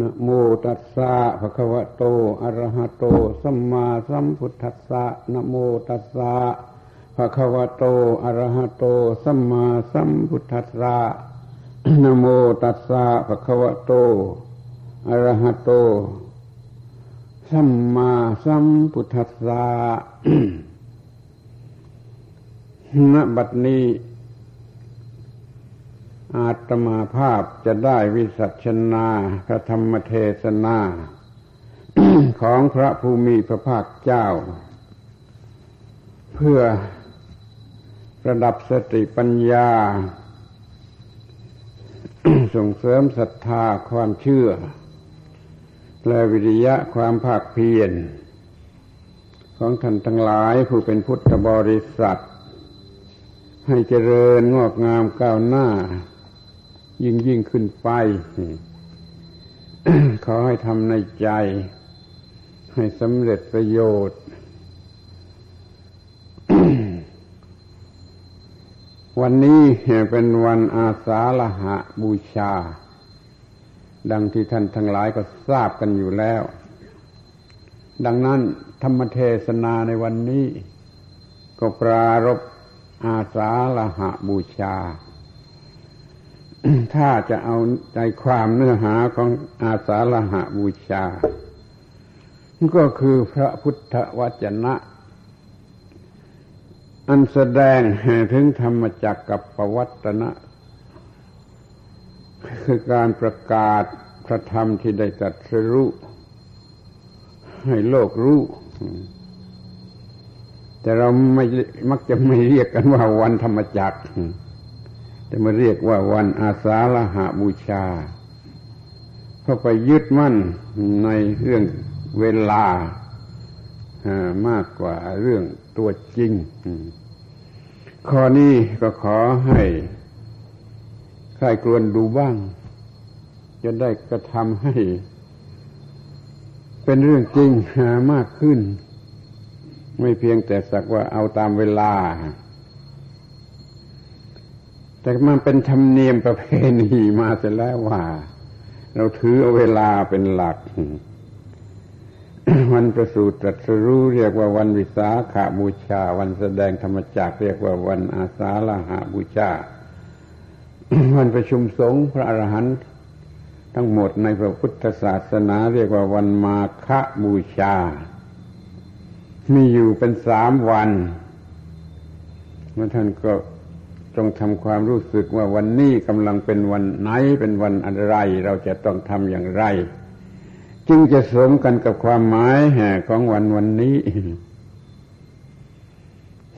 นะโมตัสสะภะคะวะโต อะระหะโต สัมมาสัมพุทธัสสะนะโมตัสสะภะคะวะโต อะระหะโต สัมมาสัมพุทธัสสะนะโมตัสสะภะคะวะโต อะระหะโต สัมมาสัมพุทธัสสะณบัดนี้ อาตมาภาพจะได้วิสัชนาพระธรรมเทศนาของพระภูมิพระภาคเจ้า เพื่อระดับสติปัญญา ส่งเสริมศรัทธาความเชื่อ และวิริยะความภาคเพียรของท่านทั้งหลายผู้เป็นพุทธบริษัท ให้เจริญงอกงามก้าวหน้า ยิ่งยิ่งขึ้นไป ขอให้ทำในใจ ให้สำเร็จประโยชน์ วันนี้เป็นวันอาสาฬหะบูชา ดังที่ท่านทั้งหลายก็ทราบกันอยู่แล้ว ดังนั้นธรรมเทศนาในวันนี้ ก็ปรารบอาสาฬหะบูชา ถ้าจะเอาใจความเนื้อหาของอาสาฬหะบูชา ก็คือพระพุทธวจนะ อันแสดงถึงธรรมจักกับปวัตนะ คือการประกาศพระธรรมที่ได้ตรัสรู้ให้โลกรู้ แต่เราไม่มักจะไม่เรียกกันว่าวันธรรมจักร จะมาเรียกว่าวันอาสาฬหาบูชา เพราะไปยึดมั่นในเรื่องเวลามากกว่าเรื่องตัวจริง ข้อนี้ก็ขอให้ใครกลวนดูบ้าง จะได้กระทำให้ เป็นเรื่องจริงมากขึ้น ไม่เพียงแต่สักว่าเอาตามเวลา แต่มันเป็นธรรมเนียมประเพณีมาเสร็จแล้วว่า เราถือเอาเวลาเป็นหลัก วันประสูติตรัสรู้เรียกว่าวันวิสาขาบูชา วันแสดงธรรมจักเรียกว่าวันอาสาฬหาบูชา วันประชุมสงฆ์พระอรหันต์ทั้งหมดในพระพุทธศาสนาเรียกว่าวันมาฆบูชา มีอยู่เป็นสามวันเมื่อท่านก็ จงทำความรู้สึกว่าวันนี้กำลังเป็นวันไหนเป็นวันอะไร เราจะต้องทำอย่างไร จึงจะสมกันกับความหมายแห่ของวันวันนี้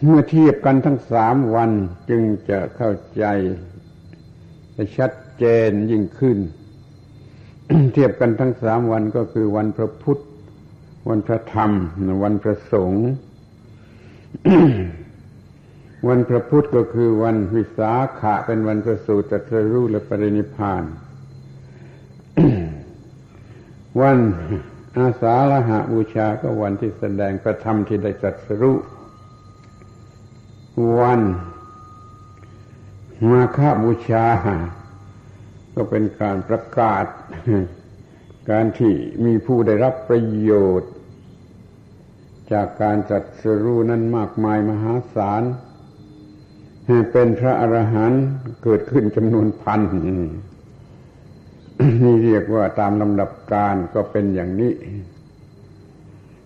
เมื่อเทียบกันทั้งสามวันจึงจะเข้าใจชัดเจนยิ่งขึ้น เทียบกันทั้งสามวันก็คือวันพระพุทธ วันพระธรรม วันพระสงฆ์ วันพระพุธก็คือวันวิสาขะเป็นวันประสูติตรัสรู้และปรินิพาน วันอาสาฬหาบูชาก็วันที่แสดงพระธรรมที่ได้ตรัสรู้วันมาฆบูชา ก็เป็นการประกาศ การที่มีผู้ได้รับประโยชน์ จากการจัดสรู้นั้นมากมายมหาศาล เป็นพระอรหันต์เกิดขึ้นจำนวนพันนี่เรียกว่าตามลำดับการก็เป็นอย่างนี้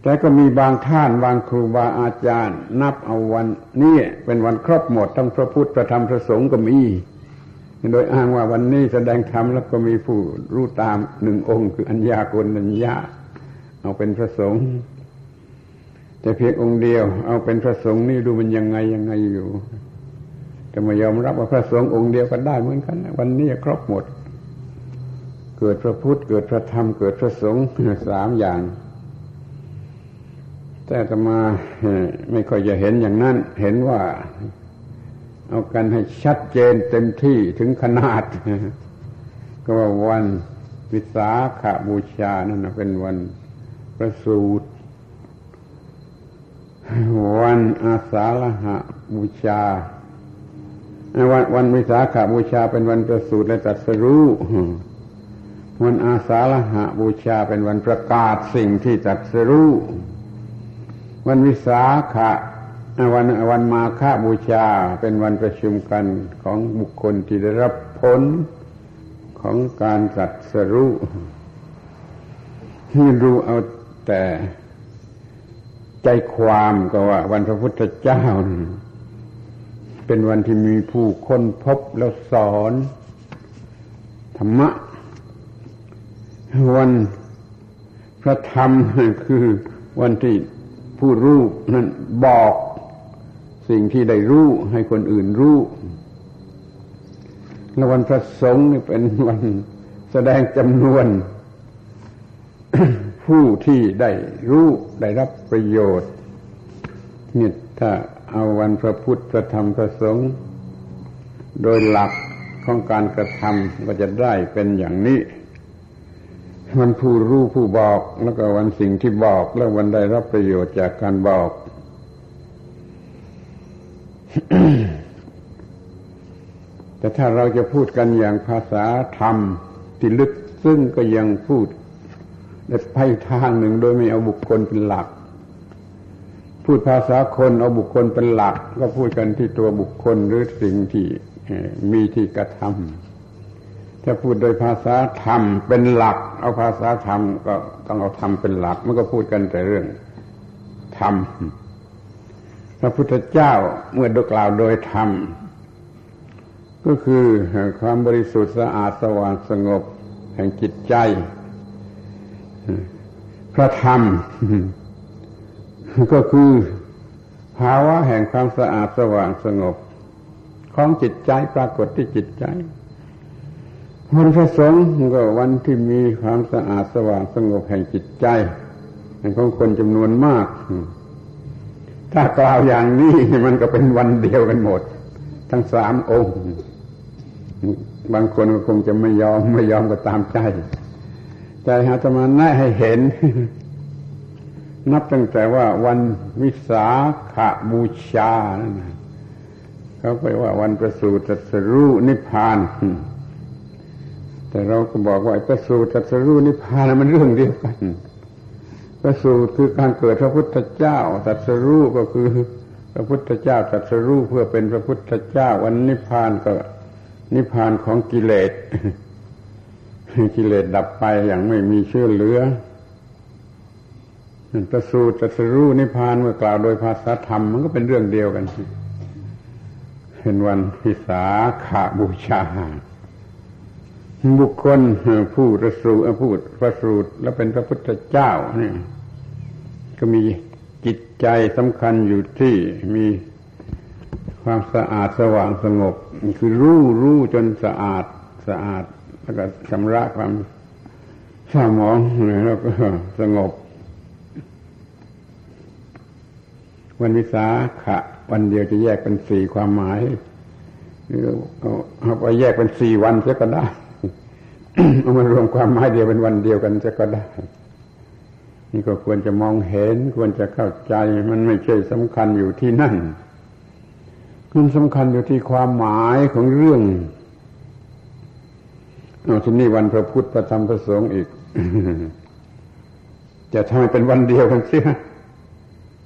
แต่ก็มีบางท่านบางครูบาอาจารย์ นับเอาวันนี้เป็นวันครบหมดทั้งพระพุทธพระธรรมพระสงฆ์ก็มี โดยอ้างว่าวันนี้แสดงธรรมแล้วก็มีผู้รู้ตามหนึ่งองค์ คืออัญญาโกนัญญาเอาเป็นพระสงฆ์แต่เพียงองค์เดียว เอาเป็นพระสงฆ์นี่ดูมันยังไงยังไงอยู่ จะมายอมรับว่าพระสงฆ์องค์เดียวกันได้เหมือนกัน วันนี้ครบหมด เกิดพระพุทธเกิดพระธรรมเกิดพระสงฆ์สามอย่าง แต่ตมาไม่ค่อยจะเห็นอย่างนั้น เห็นว่าเอากันให้ชัดเจนเต็มที่ถึงขนาด ก็ว่าวันวิสาขาบูชานั่นเป็นวันประสูติวันอาสาฬหะบูชา วันวันวิสาขาบูชาเป็นวันประสูติและตรัสรู้วันอาสาฬหะบูชาเป็นวันประกาศสิ่งที่จัดสรู้ วันวิสาขะวันวันมาฆบูชาเป็นวันประชุมกันของบุคคลที่ได้รับผลของการจัดสรู้ที่รู้เอาแต่ใจความก็ว่า วันพระพุทธเจ้า เป็นวันที่มีผู้ค้นพบแล้วสอน ธรรมะ วันพระธรรมคือวันที่ผู้รู้นั้นบอกสิ่งที่ได้รู้ให้คนอื่นรู้ แล้ววันพระสงฆ์นี่เป็นวันแสดงจำนวน ผู้ที่ได้รู้ได้รับประโยชน์นี่ถ้า เอาวันพระพุทธพระธรรมพระสงฆ์โดยหลักของการกระทำก็จะได้เป็นอย่างนี้วันผู้รู้ผู้บอกแล้วก็วันสิ่งที่บอกแล้ววันได้รับประโยชน์จากการบอก แต่ถ้าเราจะพูดกันอย่างภาษาธรรมที่ลึกซึ่งก็ยังพูดในไปทางหนึ่งโดยไม่เอาบุคคลเป็นหลัก พูดภาษาคนเอาบุคคลเป็นหลัก ก็พูดกันที่ตัวบุคคลหรือสิ่งที่มีที่กระทำถ้าพูดโดยภาษาธรรมเป็นหลัก เอาภาษาธรรมก็ต้องเอาธรรมเป็นหลัก มันก็พูดกันแต่เรื่องธรรมพระพุทธเจ้าเมื่อดกล่าวโดยธรรม ก็คือความบริสุทธิ์สะอาดสว่างสงบ แห่งจิตใจ พระธรรม ก็คือภาวะแห่งความสะอาดสว่างสงบ ของจิตใจปรากฏที่จิตใจวันพระสงฆ์ก็วันที่มีความสะอาดสว่างสงบแห่งจิตใจของคนจำนวนมาก ถ้ากล่าวอย่างนี้มันก็เป็นวันเดียวกันหมด ทั้งสามองค์ บางคนก็คงจะไม่ยอมไม่ยอมก็ตามใจใจหาธรรมาแนะให้เห็น นับตั้งแต่ว่าวันวิสาขาบูชาเขาไปว่าวันประสูติสรู้นิพพาน แต่เราก็บอกว่าประสูติตรัสรู้นิพพานมันเรื่องเดียวกัน ประสูติคือการเกิดพระพุทธเจ้าตัสรู้ก็คือพระพุทธเจ้าตัสรู้เพื่อเป็นพระพุทธเจ้าวันนิพพานก็นิพพานของกิเลสกิเลสดับไปอย่างไม่มีเชื่อเหลือ ประสูติตรัสรู้นิพพานเมื่อกล่าวโดยภาษาธรรมมันก็เป็นเรื่องเดียวกันเป็นวันพิสาขาบูชา บุคคลผู้ประสูผู้ประสูตรและเป็นพระพุทธเจ้าเนี่ยก็มีจิตใจสำคัญอยู่ที่มีความสะอาดสว่างสงบ คือรู้รู้จนสะอาดสะอาด แล้วก็ชำระความเศร้าหมองแล้วก็สงบ วันวิสาขะ วันเดียวจะแยกเป็นสี่ความหมายหรือเอาไปแยกเป็นสี่วันเสียก็ได้เอามารวมความหมายเดียวเป็นวันเดียวกันจะก็ได้ นี่ก็ควรจะมองเห็น ควรจะเข้าใจมันไม่ใช่สำคัญอยู่ที่นั่นมันสำคัญอยู่ที่ความหมายของเรื่องเอาที่นี่วันพระพุทธพระธรรมพระสงฆ์อีก จะทำให้เป็นวันเดียวกันเสีย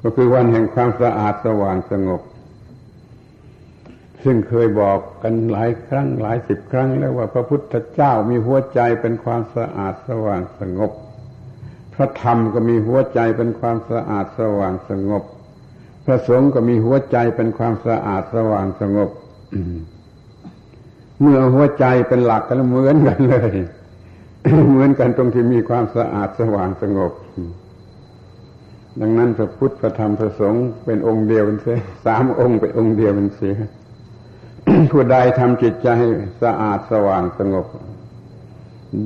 ก็คือวันแห่งความสะอาดสว่างสงบ ซึ่งเคยบอกกันหลายครั้งหลายสิบครั้ง แล้วว่าพระพุทธเจ้ามีหัวใจเป็นความสะอาดสว่างสงบ พระธรรมก็มีหัวใจเป็นความสะอาดสว่างสงบ พระสงฆ์ก็มีหัวใจเป็นความสะอาดสว่างสงบเมื่อหัวใจเป็นหลักกันเหมือนกันเลย เหมือนกันตรงที่มีความสะอาดสว่างสงบ ดังนั้นพระพุทธพระธรรมพระสงฆ์เป็นองค์เดียวกันเสียสามองค์เป็นองค์เดียวกันเสียผู้ใดทำจิตใจให้สะอาดสว่างสงบ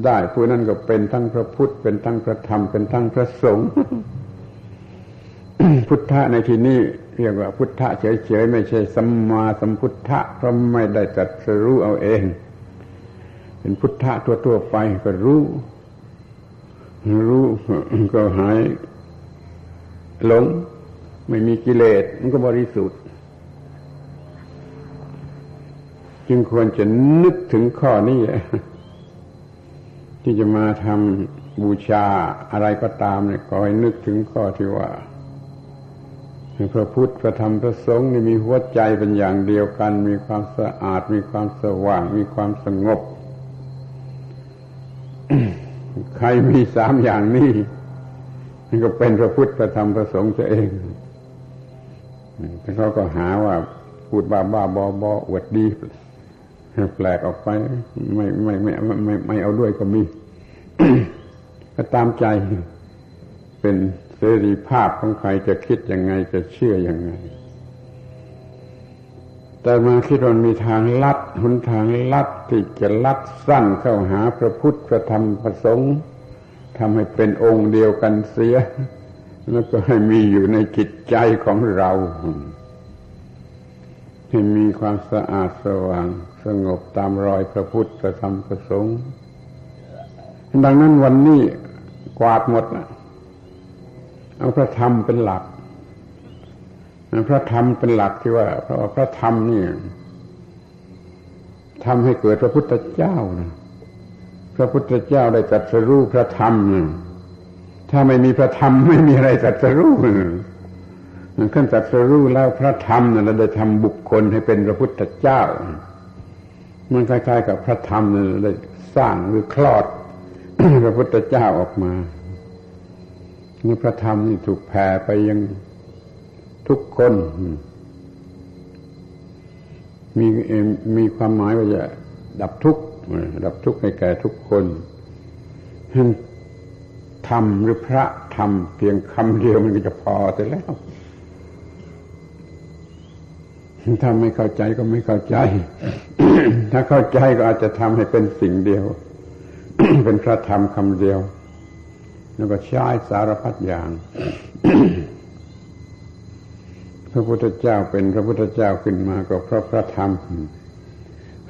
ได้ผู้นั้นก็เป็นทั้งพระพุทธเป็นทั้งพระธรรมเป็นทั้งพระสงฆ์พุทธะในที่นี้เรียกว่าพุทธะเฉยๆไม่ใช่สัมมาสัมพุทธะเพราะไม่ได้จัดสรู้เอาเอง เป็นพุทธะทั่วๆไปก็รู้ รู้ก็หาย หลง ไม่มีกิเลสมันก็บริสุทธิ์ จึงควรจะนึกถึงข้อนี้ ที่จะมาทำบูชาอะไรก็ตามเนี่ยขอให้นึกถึงข้อที่ว่าพระพุทธพระธรรมพระสงฆ์นี่มีหัวใจเป็นอย่างเดียวกัน มีความสะอาด มีความสว่าง มีความสงบ ใครมีสามอย่างนี้ นก็เป็นพระพุทธพระธรรมพระสงฆ์เองแต่เขาก็หาว่าพูดบ้าบ้าบอบออวดดีแปลกออกไป ไม่ไม่ไม่ไม่ไม่เอาด้วยก็มีก็ตามใจ เป็นเสรีภาพของใครจะคิดยังไงจะเชื่อยังไง แต่มาคิดว่ามีทางลัดหนทางลัดที่จะลัดสั้นเข้าหาพระพุทธพระธรรมพระสงฆ์ ทำให้เป็นองค์เดียวกันเสีย แล้วก็ให้มีอยู่ในจิตใจของเราให้มีความสะอาดสว่างสงบตามรอยพระพุทธพระธรรมพระสงฆ์ดังนั้นวันนี้กวาดหมดนะเอาพระธรรมเป็นหลักพระธรรมเป็นหลักที่ว่า เพราะพระธรรมนี่ทำให้เกิดพระพุทธเจ้านะ ระพุทธเจ้าได้ตรัสรู้พระธรรม ถ้าไม่มีพระธรรมไม่มีอะไรตรัสรู้ขั้นตรัสรู้แล้วพระธรรมนั่นเราได้ทำบุคคลให้เป็นพระพุทธเจ้า มันคล้ายๆกับพระธรรมนั่นได้สร้างหรือคลอดพระพุทธเจ้าออกมานี่พระธรรมนี่ถูกแผ่ไปยังทุกคน มีมีความหมายว่าจะดับทุกข์ ดับทุกข์ให้แก่ทุกคนธรรมหรือพระธรรมเพียงคำเดียวมันก็จะพอแต่แล้ว ถ้าไม่เข้าใจก็ไม่เข้าใจ ถ้าเข้าใจก็อาจจะทำให้เป็นสิ่งเดียว เป็นพระธรรมคำเดียว แล้วก็ใช้สารพัดอย่าง พระพุทธเจ้าเป็นพระพุทธเจ้าขึ้นมาก็เพราะพระธรรม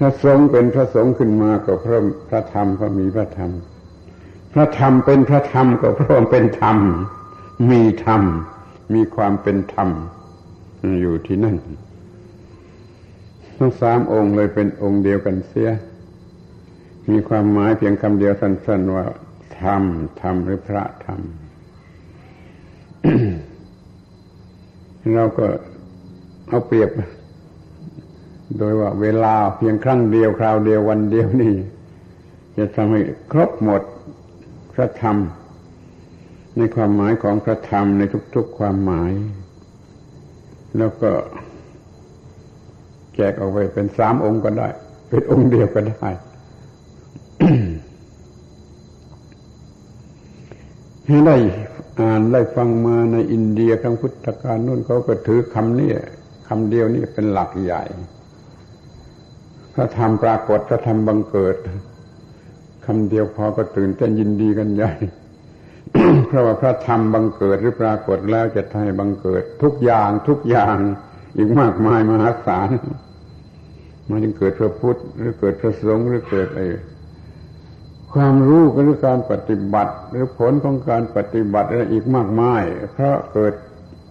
พระสงฆ์เป็นพระสงฆ์ขึ้นมาก็เพราะพระธรรมเพระมีพระธรรม พระธรรมเป็นพระธรรมก็เพราะเป็นธรรม มีธรรม มีความเป็นธรรม อยู่ที่นั่นทั้งสามองค์เลยเป็นองค์เดียวกันเสีย มีความหมายเพียงคำเดียวสั้น ๆ ว่าธรรมธรรมหรือพระธรรม เราก็เอาเปรียบ โดยว่าเวลาเพียงครั้งเดียวคราวเดียววันเดียวนี่ จะทำให้ครบหมดพระธรรม ในความหมายของพระธรรมในทุกๆความหมาย แล้วก็แจกออกไปเป็นสามองค์ก็ได้ เป็นองค์เดียวก็ได้ให้ได้อ่านได้ฟังมาในอินเดียครั้งพุทธกาลนู่นเขาก็ถือคำนี้คำเดียวนี่เป็นหลักใหญ่ พระธรรมปรากฏพระธรรมบังเกิดคำเดียวพอก็ตื่นเต้นยินดีกันใหญ่เพราะว่าพระธรรมบังเกิดหรือปรากฏแล้วจะทำให้บังเกิด ทุกอย่างทุกอย่างอีกมากมายมหาศาลมาจึงเกิดพระพุทธหรือเกิดพระสงฆ์หรือเกิดอะไรความรู้หรือการปฏิบัติ หรือผลของการปฏิบัติอะไรอีกมากมายเพราะเกิด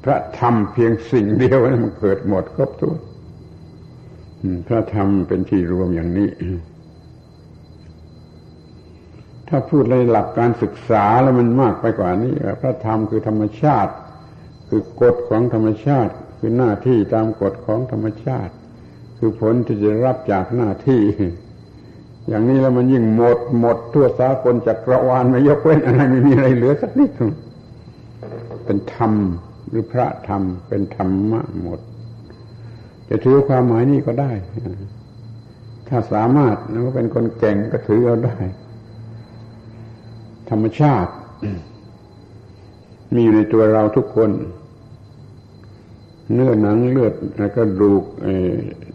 พระธรรมเพียงสิ่งเดียวมันเกิดหมดครบถ้วน พระธรรมเป็นที่รวมอย่างนี้ ถ้าพูดในหลักการศึกษาแล้วมันมากไปกว่านี้พระธรรมคือธรรมชาติ คือกฎของธรรมชาติ คือหน้าที่ตามกฎของธรรมชาติ คือผลที่จะรับจากหน้าที่ อย่างนี้แล้วมันยิ่งหมดหมดทั่วสากลจักรวาลไม่ยกเว้นอะไรไม่มีอะไรเหลือสักนิดเป็นธรรมหรือพระธรรมเป็นธรรมะหมด จะถือความหมายนี้ก็ได้ ถ้าสามารถแล้วก็เป็นคนเก่งก็ถือเอาได้ ธรรมชาติ มีอยู่ในตัวเราทุกคน เนื้อหนังเลือดแล้วก็ดูก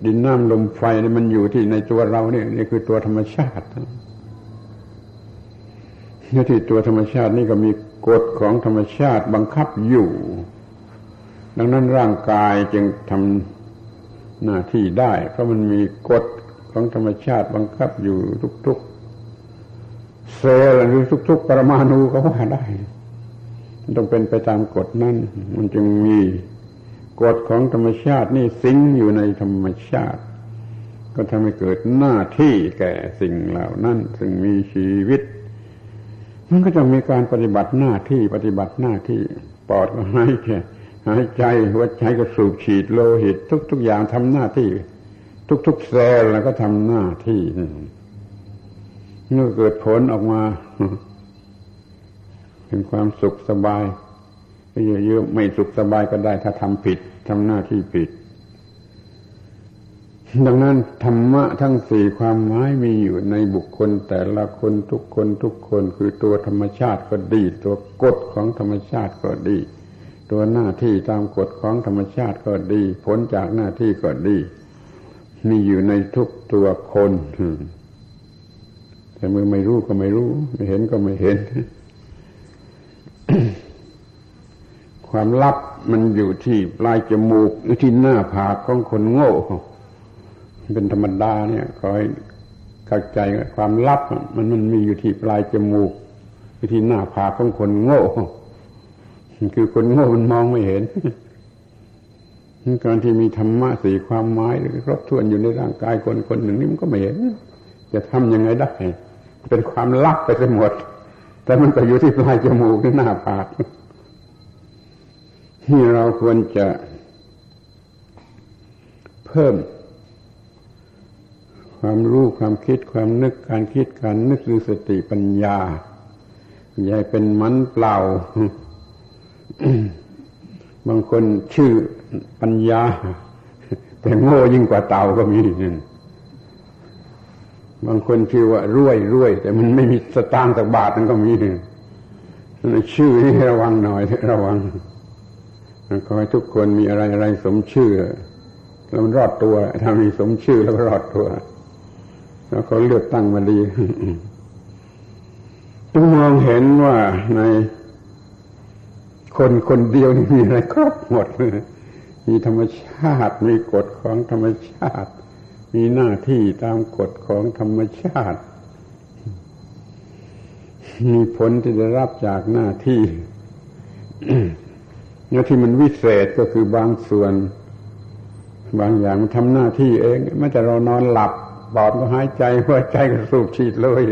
ดินน้ำลมไฟนี่มันอยู่ที่ในตัวเราเนี่ยนี่คือตัวธรรมชาตินี่ที่ตัวธรรมชาตินี่ก็มีกฎของธรรมชาติบังคับอยู่ ดังนั้นร่างกายจึงทำ หน้าที่ได้ เพราะมันมีกฎของธรรมชาติบังคับอยู่ทุกๆ เซลล์หรือทุกๆ ปรมาณูก็ว่าได้ต้องเป็นไปตามกฎนั้นมันจึงมีกฎของธรรมชาตินี่สิงอยู่ในธรรมชาติ ก็ทำให้เกิดหน้าที่แก่สิ่งเหล่านั้นซึ่งมีชีวิต มันก็จะมีการปฏิบัติหน้าที่ปฏิบัติหน้าที่ปอดก็หายใจ หายใจหัวใจก็สูบฉีดโลหิต ทุกๆอย่างทำหน้าที่ ทุกๆเซลล์แล้วก็ทำหน้าที่เมื่อเกิดผลออกมา เป็นความสุขสบายเยอะๆไม่สุขสบายก็ได้ ถ้าทำผิดทำหน้าที่ผิด ดังนั้นธรรมะทั้งสี่ความหมายมีอยู่ในบุคคล แต่ละคนทุกคนทุกคนคือตัวธรรมชาติก็ดี ตัวกฎของธรรมชาติก็ดี ตัวหน้าที่ตามกฎของธรรมชาติก็ดี ผลจากหน้าที่ก็ดีมีอยู่ในทุกตัวคน แต่เมื่อไม่รู้ก็ไม่รู้ ไม่เห็นก็ไม่เห็น ความลับมันอยู่ที่ปลายจมูกหรือที่หน้าผากของคนโง่เป็นธรรมดาเนี่ยคอยเข้าใจความลับ มันมันมีอยู่ที่ปลายจมูกอยู่ที่หน้าผากของคนโง่ คือคนโง่มันมองไม่เห็นการที่มีธรรมะสี่ความหมายหรือครบถ้วนอยู่ในร่างกายคนคนหนึ่งนี่มันก็ไม่เห็น จะทำยังไงได้ เป็นความลับไปหมด แต่มันก็อยู่ที่ปลายจมูกหรือหน้าผากที่เราควรจะเพิ่ม ความรู้ความคิดความนึกการคิดการนึกหรือสติปัญญาอย่าเป็นมันเปล่า บางคนชื่อปัญญา แต่โง่ยิ่งกว่าเต่าก็มีบางคนชื่อว่ารวยรวย แต่มันไม่มีสตางค์สักบาทนั่นก็มีชื่อนี่ระวังหน่อยระวังขอให้ทุกคนมีอะไรอะไรสมชื่อ แล้วมันรอดตัวถ้ามีสมชื่อแล้วรอดตัว แล้วเขาเลือกตั้งมาดีต้องมองเห็นว่าใน คนคนเดียวนี่มีอะไรครบหมดเลยมีธรรมชาติ มีกฎของธรรมชาติ มีหน้าที่ตามกฎของธรรมชาติ มีผลที่ได้รับจากหน้าที่แล้วที่มันวิเศษก็คือบางส่วน บางอย่างมันทำหน้าที่เองไม่แต่เรานอนหลับบอดก็หายใจหัวใจก็สูบฉีดเลย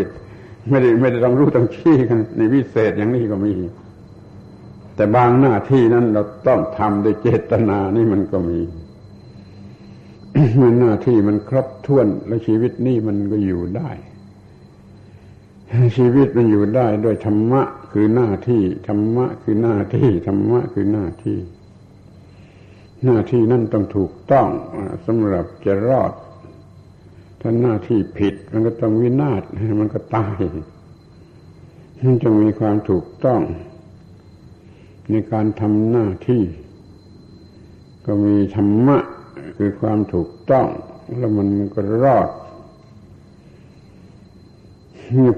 ไม่ได้ไม่ได้ต้องรู้ต้องชี้กันในวิเศษอย่างนี้ก็มี แต่บางหน้าที่นั้นเราต้องทำด้วยเจตนานี่มันก็มีเมื่อหน้าที่มันครบถ้วนแล้วชีวิตนี่มันก็อยู่ได้ ชีวิตมันอยู่ได้ด้วยธรรมะคือหน้าที่ธรรมะคือหน้าที่ธรรมะคือหน้าที่ หน้าที่นั่นต้องถูกต้องสำหรับจะรอด ถ้าหน้าที่ผิด มันก็ต้องวินาศมันก็ตายมันจะมีความถูกต้อง ในการทำหน้าที่ ก็มีธรรมะคือความถูกต้อง แล้วมันก็รอด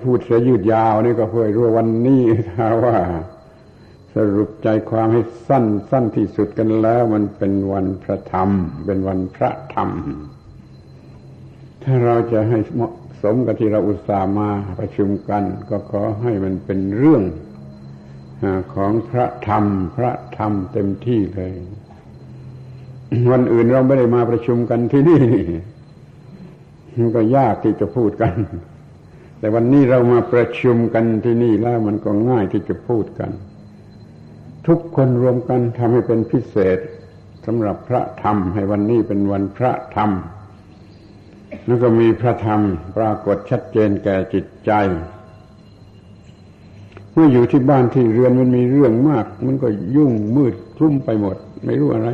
พูดเสียยืดยาวนี่ก็เพื่อรู้วันนี้ถ้าว่าสรุปใจความให้สั้นสั้นที่สุดกันแล้ว มันเป็นวันพระธรรม เป็นวันพระธรรม ถ้าเราจะให้เหมาะสมกับที่เราอุตส่าห์มาประชุมกัน ก็ขอให้มันเป็นเรื่อง ของพระธรรม พระธรรมเต็มที่เลย วันอื่นเราไม่ได้มาประชุมกันที่นี่มันก็ยากที่จะพูดกัน แต่วันนี้เรามาประชุมกันที่นี่แล้วมันก็ง่ายที่จะพูดกัน ทุกคนรวมกันทำให้เป็นพิเศษสำหรับพระธรรม ให้วันนี้เป็นวันพระธรรม แล้วก็มีพระธรรมปรากฏชัดเจนแก่จิตใจ เมื่ออยู่ที่บ้านที่เรือนมันมีเรื่องมาก มันก็ยุ่งมืดคลุ้มไปหมด ไม่รู้อะไร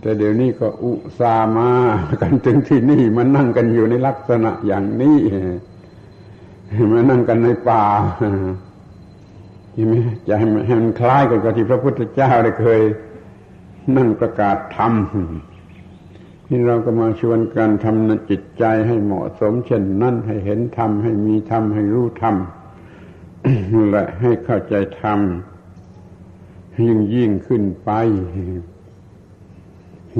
แต่เดี๋ยวนี้ก็อุซามากันถึงที่นี่มานั่งกันอยู่ในลักษณะอย่างนี้มานั่งกันในป่าใช่ไหมจะให้มันคล้ายกันกับที่พระพุทธเจ้าได้เคย นั่งประกาศธรรมนี่เราก็มาชวนกันทำจิตใจให้เหมาะสม เช่นนั่นให้เห็นธรรมให้มีธรรมให้รู้ธรรม และให้เข้าใจธรรมยิ่งยิ่งขึ้นไป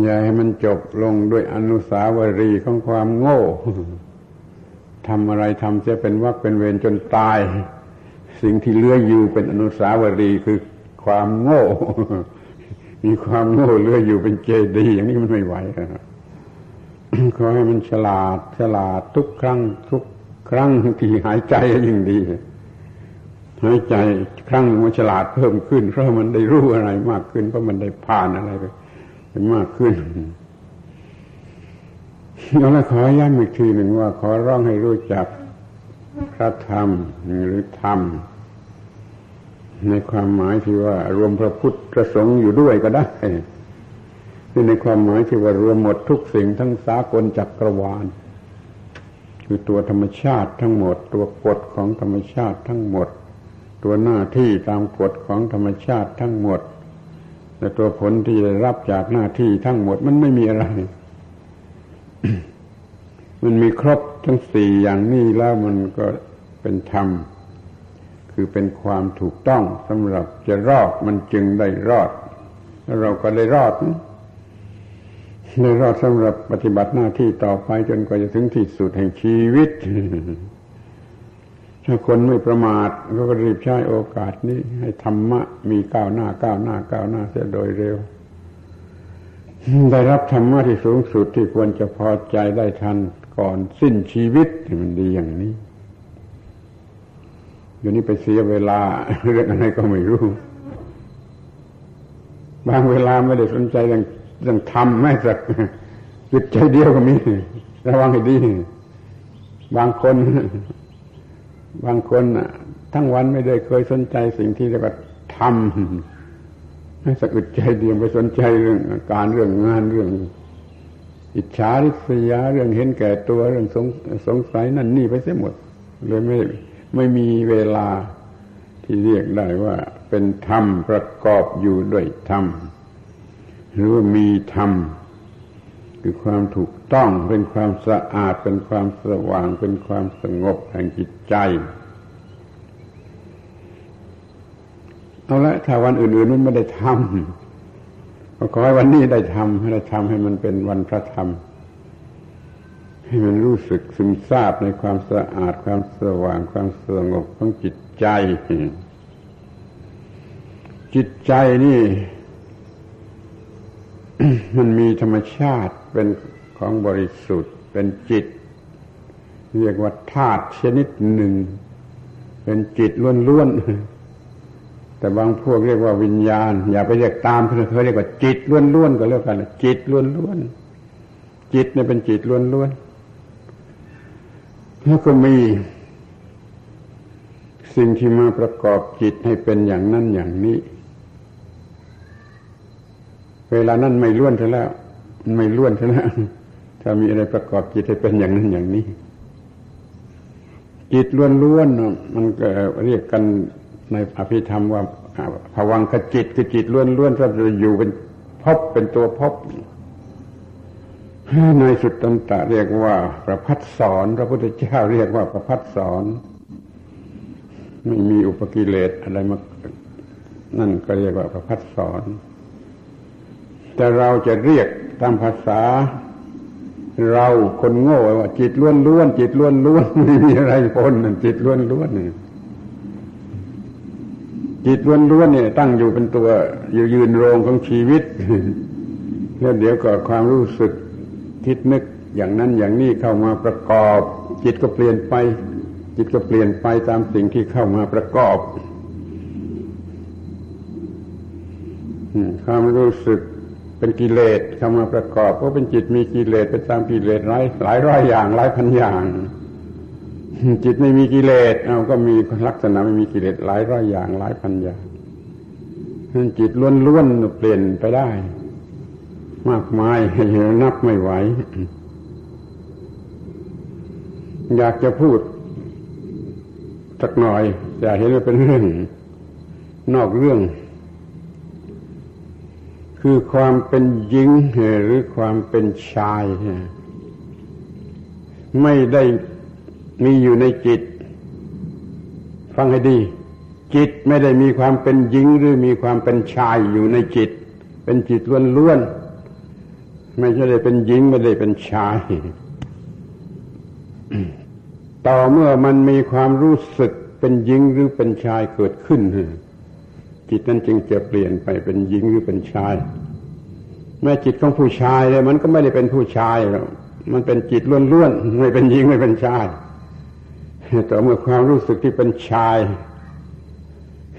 อย่าให้มันจบลงด้วยอนุสาวรีย์ของความโง่ทำอะไรทำเสียเป็นวักเป็นเวรจนตาย สิ่งที่เลื้อยอยู่เป็นอนุสาวรีย์คือความโง่ มีความโง่เลื้อยอยู่เป็นเจดีย์อย่างนี้มันไม่ไหวขอให้มันฉลาดฉลาดทุกครั้งทุกครั้งที่หายใจยิ่งดี หายใจครั้งมันฉลาดเพิ่มขึ้น เพราะมันได้รู้อะไรมากขึ้น เพราะมันได้ผ่านอะไรไปมากขึ้นแล้วขอย้ำอีกทีหนึ่งว่า ขอร้องให้รู้จักพระธรรมหรือธรรม ในความหมายที่ว่ารวมพระพุทธพระสงฆ์อยู่ด้วยก็ได้ที่ในความหมายที่ว่ารวมหมดทุกสิ่งทั้งสากลจักรวาล คือตัวธรรมชาติทั้งหมด ตัวกฎของธรรมชาติทั้งหมด ตัวหน้าที่ตามกฎของธรรมชาติทั้งหมด และตัวผลที่ได้รับจากหน้าที่ทั้งหมดมันไม่มีอะไร มันมีครบทั้งสี่อย่างนี้แล้วมันก็เป็นธรรม คือเป็นความถูกต้องสำหรับจะรอดมันจึงได้รอด แล้วเราก็ได้รอดนะในรอดสำหรับปฏิบัติหน้าที่ต่อไปจนกว่าจะถึงที่สุดแห่งชีวิต ถ้าคนไม่ประมาทก็รีบใช้โอกาสนี้ ให้ธรรมะมีก้าวหน้าก้าวหน้าก้าวหน้าเสียโดยเร็ว ได้รับธรรมะที่สูงสุดที่ควรจะพอใจได้ทันก่อนสิ้นชีวิตมันดีอย่างนี้เดี๋ยวนี้ไปเสียเวลาเรื่องอะไรก็ไม่รู้ บางเวลาไม่ได้สนใจเรื่องเรื่องทำแม้สักจิตใจเดียวก็มีระวังให้ดี บางคน บางคนทั้งวันไม่ได้เคยสนใจสิ่งที่เรียกว่าทำให้สักอึดใจเดียวไปสนใจเรื่องการเรื่องงานเรื่อง อิจฉาริษยาเรื่องเห็นแก่ตัวเรื่องสงสงสัยนั่นนี่ไปเสียหมดเลยไม่ไม่มีเวลาที่เรียกได้ว่า เป็นธรรมประกอบอยู่ด้วยธรรมหรือว่ามีธรรมคือความถูก ต้องเป็นความสะอาดเป็นความสว่างเป็นความสงบแห่งจิตใจ เอาละถ้าวันอื่นๆมันไม่ได้ทำก็ขอให้วันนี้ได้ทำให้ได้ทำให้มันเป็นวันพระธรรม ให้มันรู้สึกซึมซาบในความสะอาดความสว่างความสงบของจิตใจ จิตใจนี่ มันมีธรรมชาติเป็น ของบริสุทธิ์เป็นจิต เรียกว่าธาตุชนิดหนึ่ง เป็นจิตล้วนๆแต่บางพวกเรียกว่าวิญญาณ อย่าไปเรียกตามเขาเรียกว่าจิตล้วนๆก็แล้วกันจิตล้วนๆจิตเนี่ยเป็นจิตล้วนๆแล้วก็มีสิ่งที่มาประกอบจิตให้เป็นอย่างนั้นอย่างนี้ เวลานั้นไม่ล้วนซะแล้ว ไม่ล้วนซะแล้ว ถ้ามีอะไรประกอบจิตให้เป็นอย่างนั้นอย่างนี้ จิตล้วนๆมันเรียกกันในอภิธรรมว่าภวังคจิตคือจิตล้วนๆถ้าจะอยู่เป็นพบเป็นตัวพบในสุดตันตะเรียกว่าประพัดสอนพระพุทธเจ้าเรียกว่าประพัดสอน ไม่มีอุปกิเลสอะไรมานั่นก็เรียกว่าประพัดสอน แต่เราจะเรียกตามภาษา เราคนโง่ว่า จิตล้วนล้วนจิตล้วนล้วนไม่มีอะไรปนจิตล้วนล้วนเนี่ยจิตล้วนล้วนเนี่ย ตั้งอยู่เป็นตัว อยู่ยืนโรงของชีวิตแล้วเดี๋ยวก็ความรู้สึกคิดนึกอย่างนั้นอย่างนี้เข้ามาประกอบ จิตก็เปลี่ยนไป จิตก็เปลี่ยนไปตามสิ่งที่เข้ามาประกอบความรู้สึก เป็นกิเลสเข้ามาประกอบเพราะเป็นจิตมีกิเลสเป็นตามกิเลสหลายหลายร้อยอย่างหลายพันอย่าง จิตไม่มีกิเลสเอาก็มีลักษณะไม่มีกิเลสหลายร้อยอย่างหลายพันอย่างจิตล้วนๆเปลี่ยนไปได้ มากมายให้นับไม่ไหว อยากจะพูดสักหน่อยแต่เห็นว่าเป็นเรื่อง นอกเรื่อง คือความเป็นหญิงหรือความเป็นชาย ไม่ได้มีอยู่ในจิต ฟังให้ดี จิตไม่ได้มีความเป็นหญิงหรือมีความเป็นชายอยู่ในจิต เป็นจิตล้วนๆไม่ใช่ได้เป็นหญิงไม่ได้เป็นชาย ต่อเมื่อมันมีความรู้สึกเป็นหญิงหรือเป็นชายเกิดขึ้น จิตนั้นจึงจะเปลี่ยนไปเป็นหญิงหรือเป็นชาย แม้จิตของผู้ชายเลยมันก็ไม่ได้เป็นผู้ชายหรอกมันเป็นจิตล้วนๆไม่เป็นหญิงไม่เป็นชายแต่เมื่อความรู้สึกที่เป็นชาย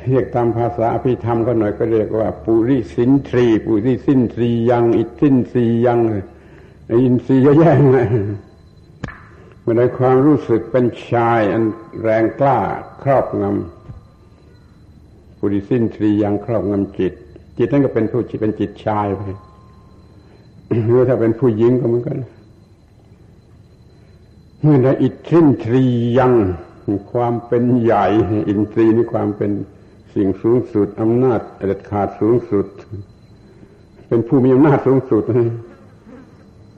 เรียกตามภาษาอภิธรรมก็หน่อยก็เรียกว่า ปุริสินทรี ปุริสินทรียังอิสินทรียังอินทรีย์เยอะแยะเลยเมื่อใดความรู้สึกเป็นชายอันแรงกล้าครอบงำ ปุริสินทรียังครอบงำจิต จิตนั่นก็เป็นผู้จิตเป็นจิตชายไปหรือถ้าเป็นผู้หญิงก็เหมือนกันเมื่อใดอิทธินทรียังความเป็นใหญ่ อินทรีย์นี่ความเป็นสิ่งสูงสุดอำนาจเด็ดขาดสูงสุด เป็นผู้มีอำนาจสูงสุด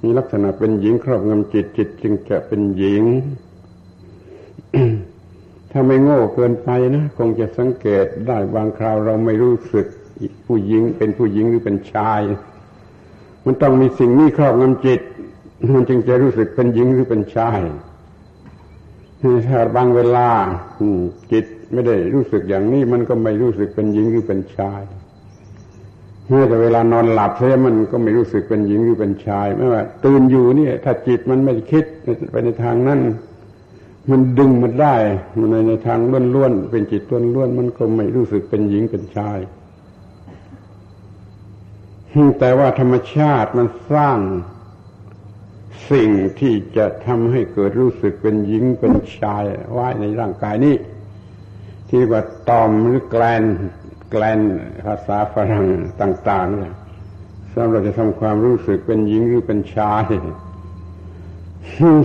มีลักษณะเป็นหญิงครอบงำจิตจิตจึงจะเป็นหญิง ถ้าไม่โง่เกินไปนะ คงจะสังเกตได้บางคราวเราไม่รู้สึกผู้หญิงเป็นผู้หญิงหรือเป็นชาย มันต้องมีสิ่งนี้ครอบงำจิต มันจึงจะรู้สึกเป็นหญิงหรือเป็นชายถ้าบางเวลาจิตไม่ได้รู้สึกอย่างนี้ มันก็ไม่รู้สึกเป็นหญิงหรือเป็นชายเมื่อแต่เวลานอนหลับเสียมันก็ไม่รู้สึกเป็นหญิงหรือเป็นชาย ไม่ว่า ตื่นอยู่นี่ถ้าจิตมันไม่คิดไปในทางนั้น มันดึงมันได้มันในทางล้วนๆเป็นจิตล้วนๆมันก็ไม่รู้สึกเป็นหญิงเป็นชายแต่ว่าธรรมชาติมันสร้างสิ่งที่จะทำให้เกิดรู้สึกเป็นหญิงเป็นชายไว้ในร่างกายนี้ที่ว่าตอมหรือแกลนแกลนภาษาฝรั่งต่างๆเนี่ยสำหรับจะทำความรู้สึกเป็นหญิงหรือเป็นชาย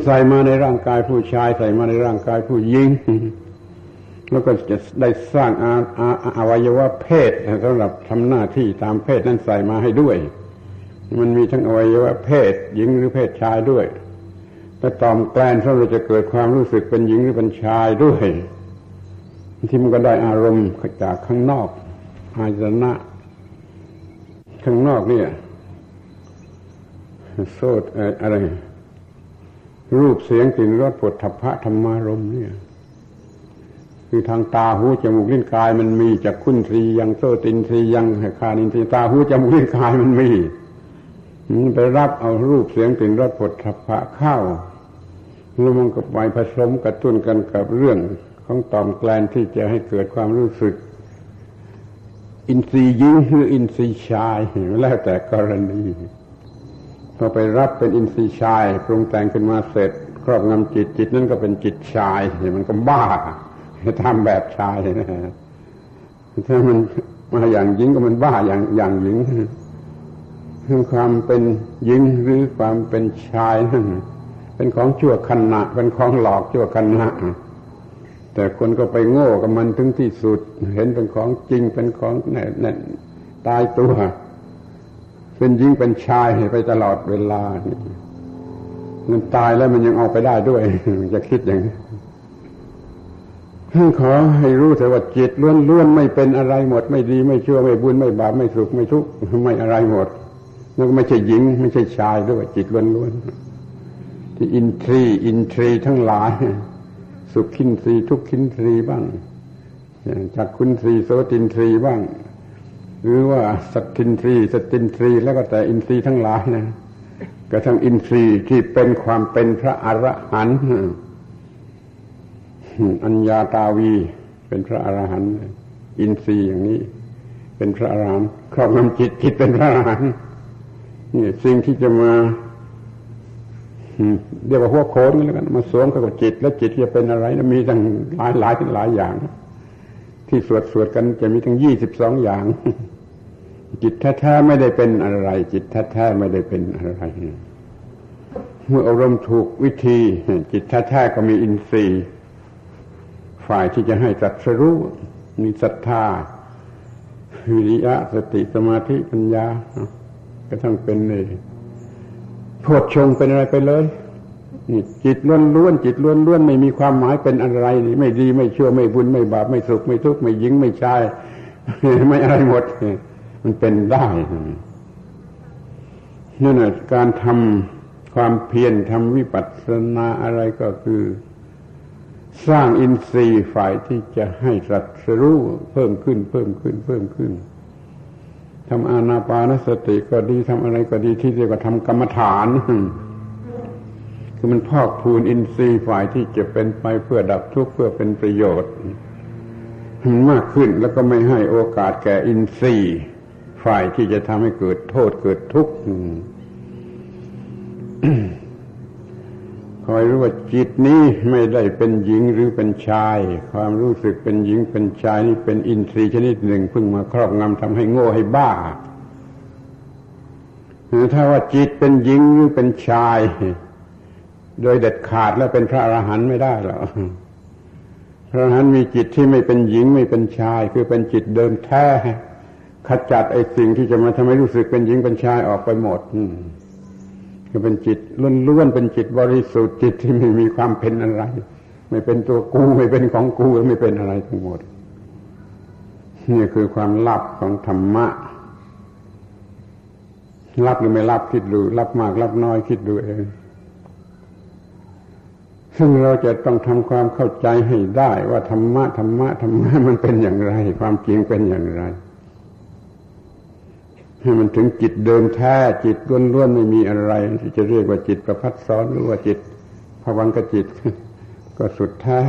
ใส่มาในร่างกายผู้ชาย ใส่มาในร่างกายผู้หญิง แล้วก็จะได้สร้างอาอาอวัยวะเพศสำหรับทำหน้าที่ตามเพศนั้นใส่มาให้ด้วย มันมีทั้งอวัยวะเพศ หญิงหรือเพศชายด้วยถ้าตอมแกลนเราจะเกิดความรู้สึกเป็นหญิงหรือเป็นชายด้วยที่มันก็ได้อารมณ์จากข้างนอกอายตนะข้างนอกเนี่ยโซดอะไร รูปเสียงกลิ่นรสผดทัพะธรรมารมเนี่ย คือทางตาหูจมูกลิ้นกายมันมีจากคุณทรียังโซตินทรียังคานินทรีตาหูจมูกลิ้นกายมันมีไปรับเอารูปเสียงกลิ่นรสผดทัพะเข้าแล้วมันก็ไปผสมกระตุ้นกันกับเรื่องของตอมแกลนที่จะให้เกิดความรู้สึก อินทรีย์ยิงหรืออินทรีย์ชายแล้วแต่กรณี พอไปรับเป็นอินทรีย์ชายปรุงแต่งขึ้นมาเสร็จ ครอบงำจิตจิตนั่นก็เป็นจิตชายมันก็บ้าทำแบบชายนะถ้ามันมาอย่างหญิงก็มันบ้าอย่างอย่างหญิงความเป็นหญิงหรือความเป็นชายนั่นเป็นของชั่วขณะเป็นของหลอกชั่วขณะแต่คนก็ไปโง่กับมันถึงที่สุด เห็นเป็นของจริงเป็นของแน่ตายตัว เป็นหญิงเป็นชายไปตลอดเวลามันตายแล้วมันยังเอาไปได้ด้วยจะคิดอย่างนี้ขอให้รู้แต่ว่าจิตล้วนๆไม่เป็นอะไรหมด ไม่ดีไม่ชั่วไม่บุญไม่บาปไม่สุขไม่ทุกข์ไม่อะไรหมดแล้วก็ไม่ใช่หญิง ไม่ใช่ชายด้วยจิตล้วนๆที่อินทรีอินทรีทั้งหลาย สุขินทรีทุกขินทรีบ้างจากคุณทรีโสตินทรีบ้าง หรือว่าสัตตินทรีสตินทรีแล้วก็แต่อินทรีทั้งหลายนะกระทั่งอินทรีที่เป็นความเป็นพระอรหันต์อัญญาตาวี เป็นพระอรหันต์อินทรีอย่างนี้ เป็นพระอรหันต์ครอบงำจิตจิตเป็นพระอรหันต์นี่สิ่งที่จะมาเรียกว่าหัวโคนแล้วกันมาสวมกับจิต แล้วจิตจะเป็นอะไรมีทั้งหลายหลายหลายอย่าง ที่สวดสวดกันจะมีทั้งยี่สิบสองอย่าง จิตแท้ๆไม่ได้เป็นอะไร จิตแท้ๆไม่ได้เป็นอะไร เมื่ออารมณ์ถูกวิธี จิตแท้ๆก็มีอินทรีย์ ฝ่ายที่จะให้จัดสรู้มีศรัทธาวิริยะสติสมาธิปัญญากระทั่งเป็นเลยโพดชงเป็นอะไรไปเลย นี่จิตล้วนล้วนจิตล้วนล้วนไม่มีความหมายเป็นอะไรนี่ไม่ดีไม่ชั่วไม่บุญไม่บาปไม่สุขไม่ทุกข์ไม่ยิงไม่ชายไม่อะไรหมด มันเป็นได้นั่นแหละการทำความเพียรทำวิปัสสนาอะไรก็คือ สร้างอินทรีย์ฝ่ายที่จะให้สัตว์รู้เพิ่มขึ้น เพิ่มขึ้น เพิ่มขึ้นทำอานาปานสติก็ดีทำอะไรก็ดีที่เรียกว่าทำกรรมฐาน คือมันพอกพูนอินทรีย์ฝ่ายที่จะเป็นไปเพื่อดับทุกข์เพื่อเป็นประโยชน์มากขึ้นแล้วก็ไม่ให้โอกาสแก่อินทรีย์ ฝ่ายที่จะทำให้เกิดโทษเกิดทุกข์คอยรู้ว่าจิตนี้ไม่ได้เป็นหญิงหรือเป็นชาย ความรู้สึกเป็นหญิงเป็นชายนี่เป็นอินทรีย์ชนิดหนึ่งเพิ่งมาครอบงำทำให้โง่ให้บ้าถ้าว่าจิตเป็นหญิงหรือเป็นชาย โดยเด็ดขาดแล้วเป็นพระอรหันต์ไม่ได้หรอกพระอรหันต์มีจิตที่ไม่เป็นหญิงไม่เป็นชาย คือเป็นจิตเดิมแท้ขจัดไอ้สิ่งที่จะมาทำให้รู้สึกเป็นหญิงเป็นชายออกไปหมดก็เป็นจิตล้วนๆเป็นจิตบริสุทธิ์จิตที่ไม่มีความเป็นอะไร ไม่เป็นตัวกูไม่เป็นของกูไม่เป็นอะไรทั้งหมดนี่คือความลับของธรรมะรับหรือไม่รับคิดดูรับมากรับน้อยคิดดูเอง ซึ่งเราจะต้องทำความเข้าใจให้ได้ว่าธรรมะธรรมะธรรมะมันเป็นอย่างไร ความจริงเป็นอย่างไร ให้มันถึงจิตเดิมแท้จิตล้วนๆไม่มีอะไร ที่จะเรียกว่าจิตประพัดซ้อนหรือว่าจิตภวังกจิต ก็สุดแท้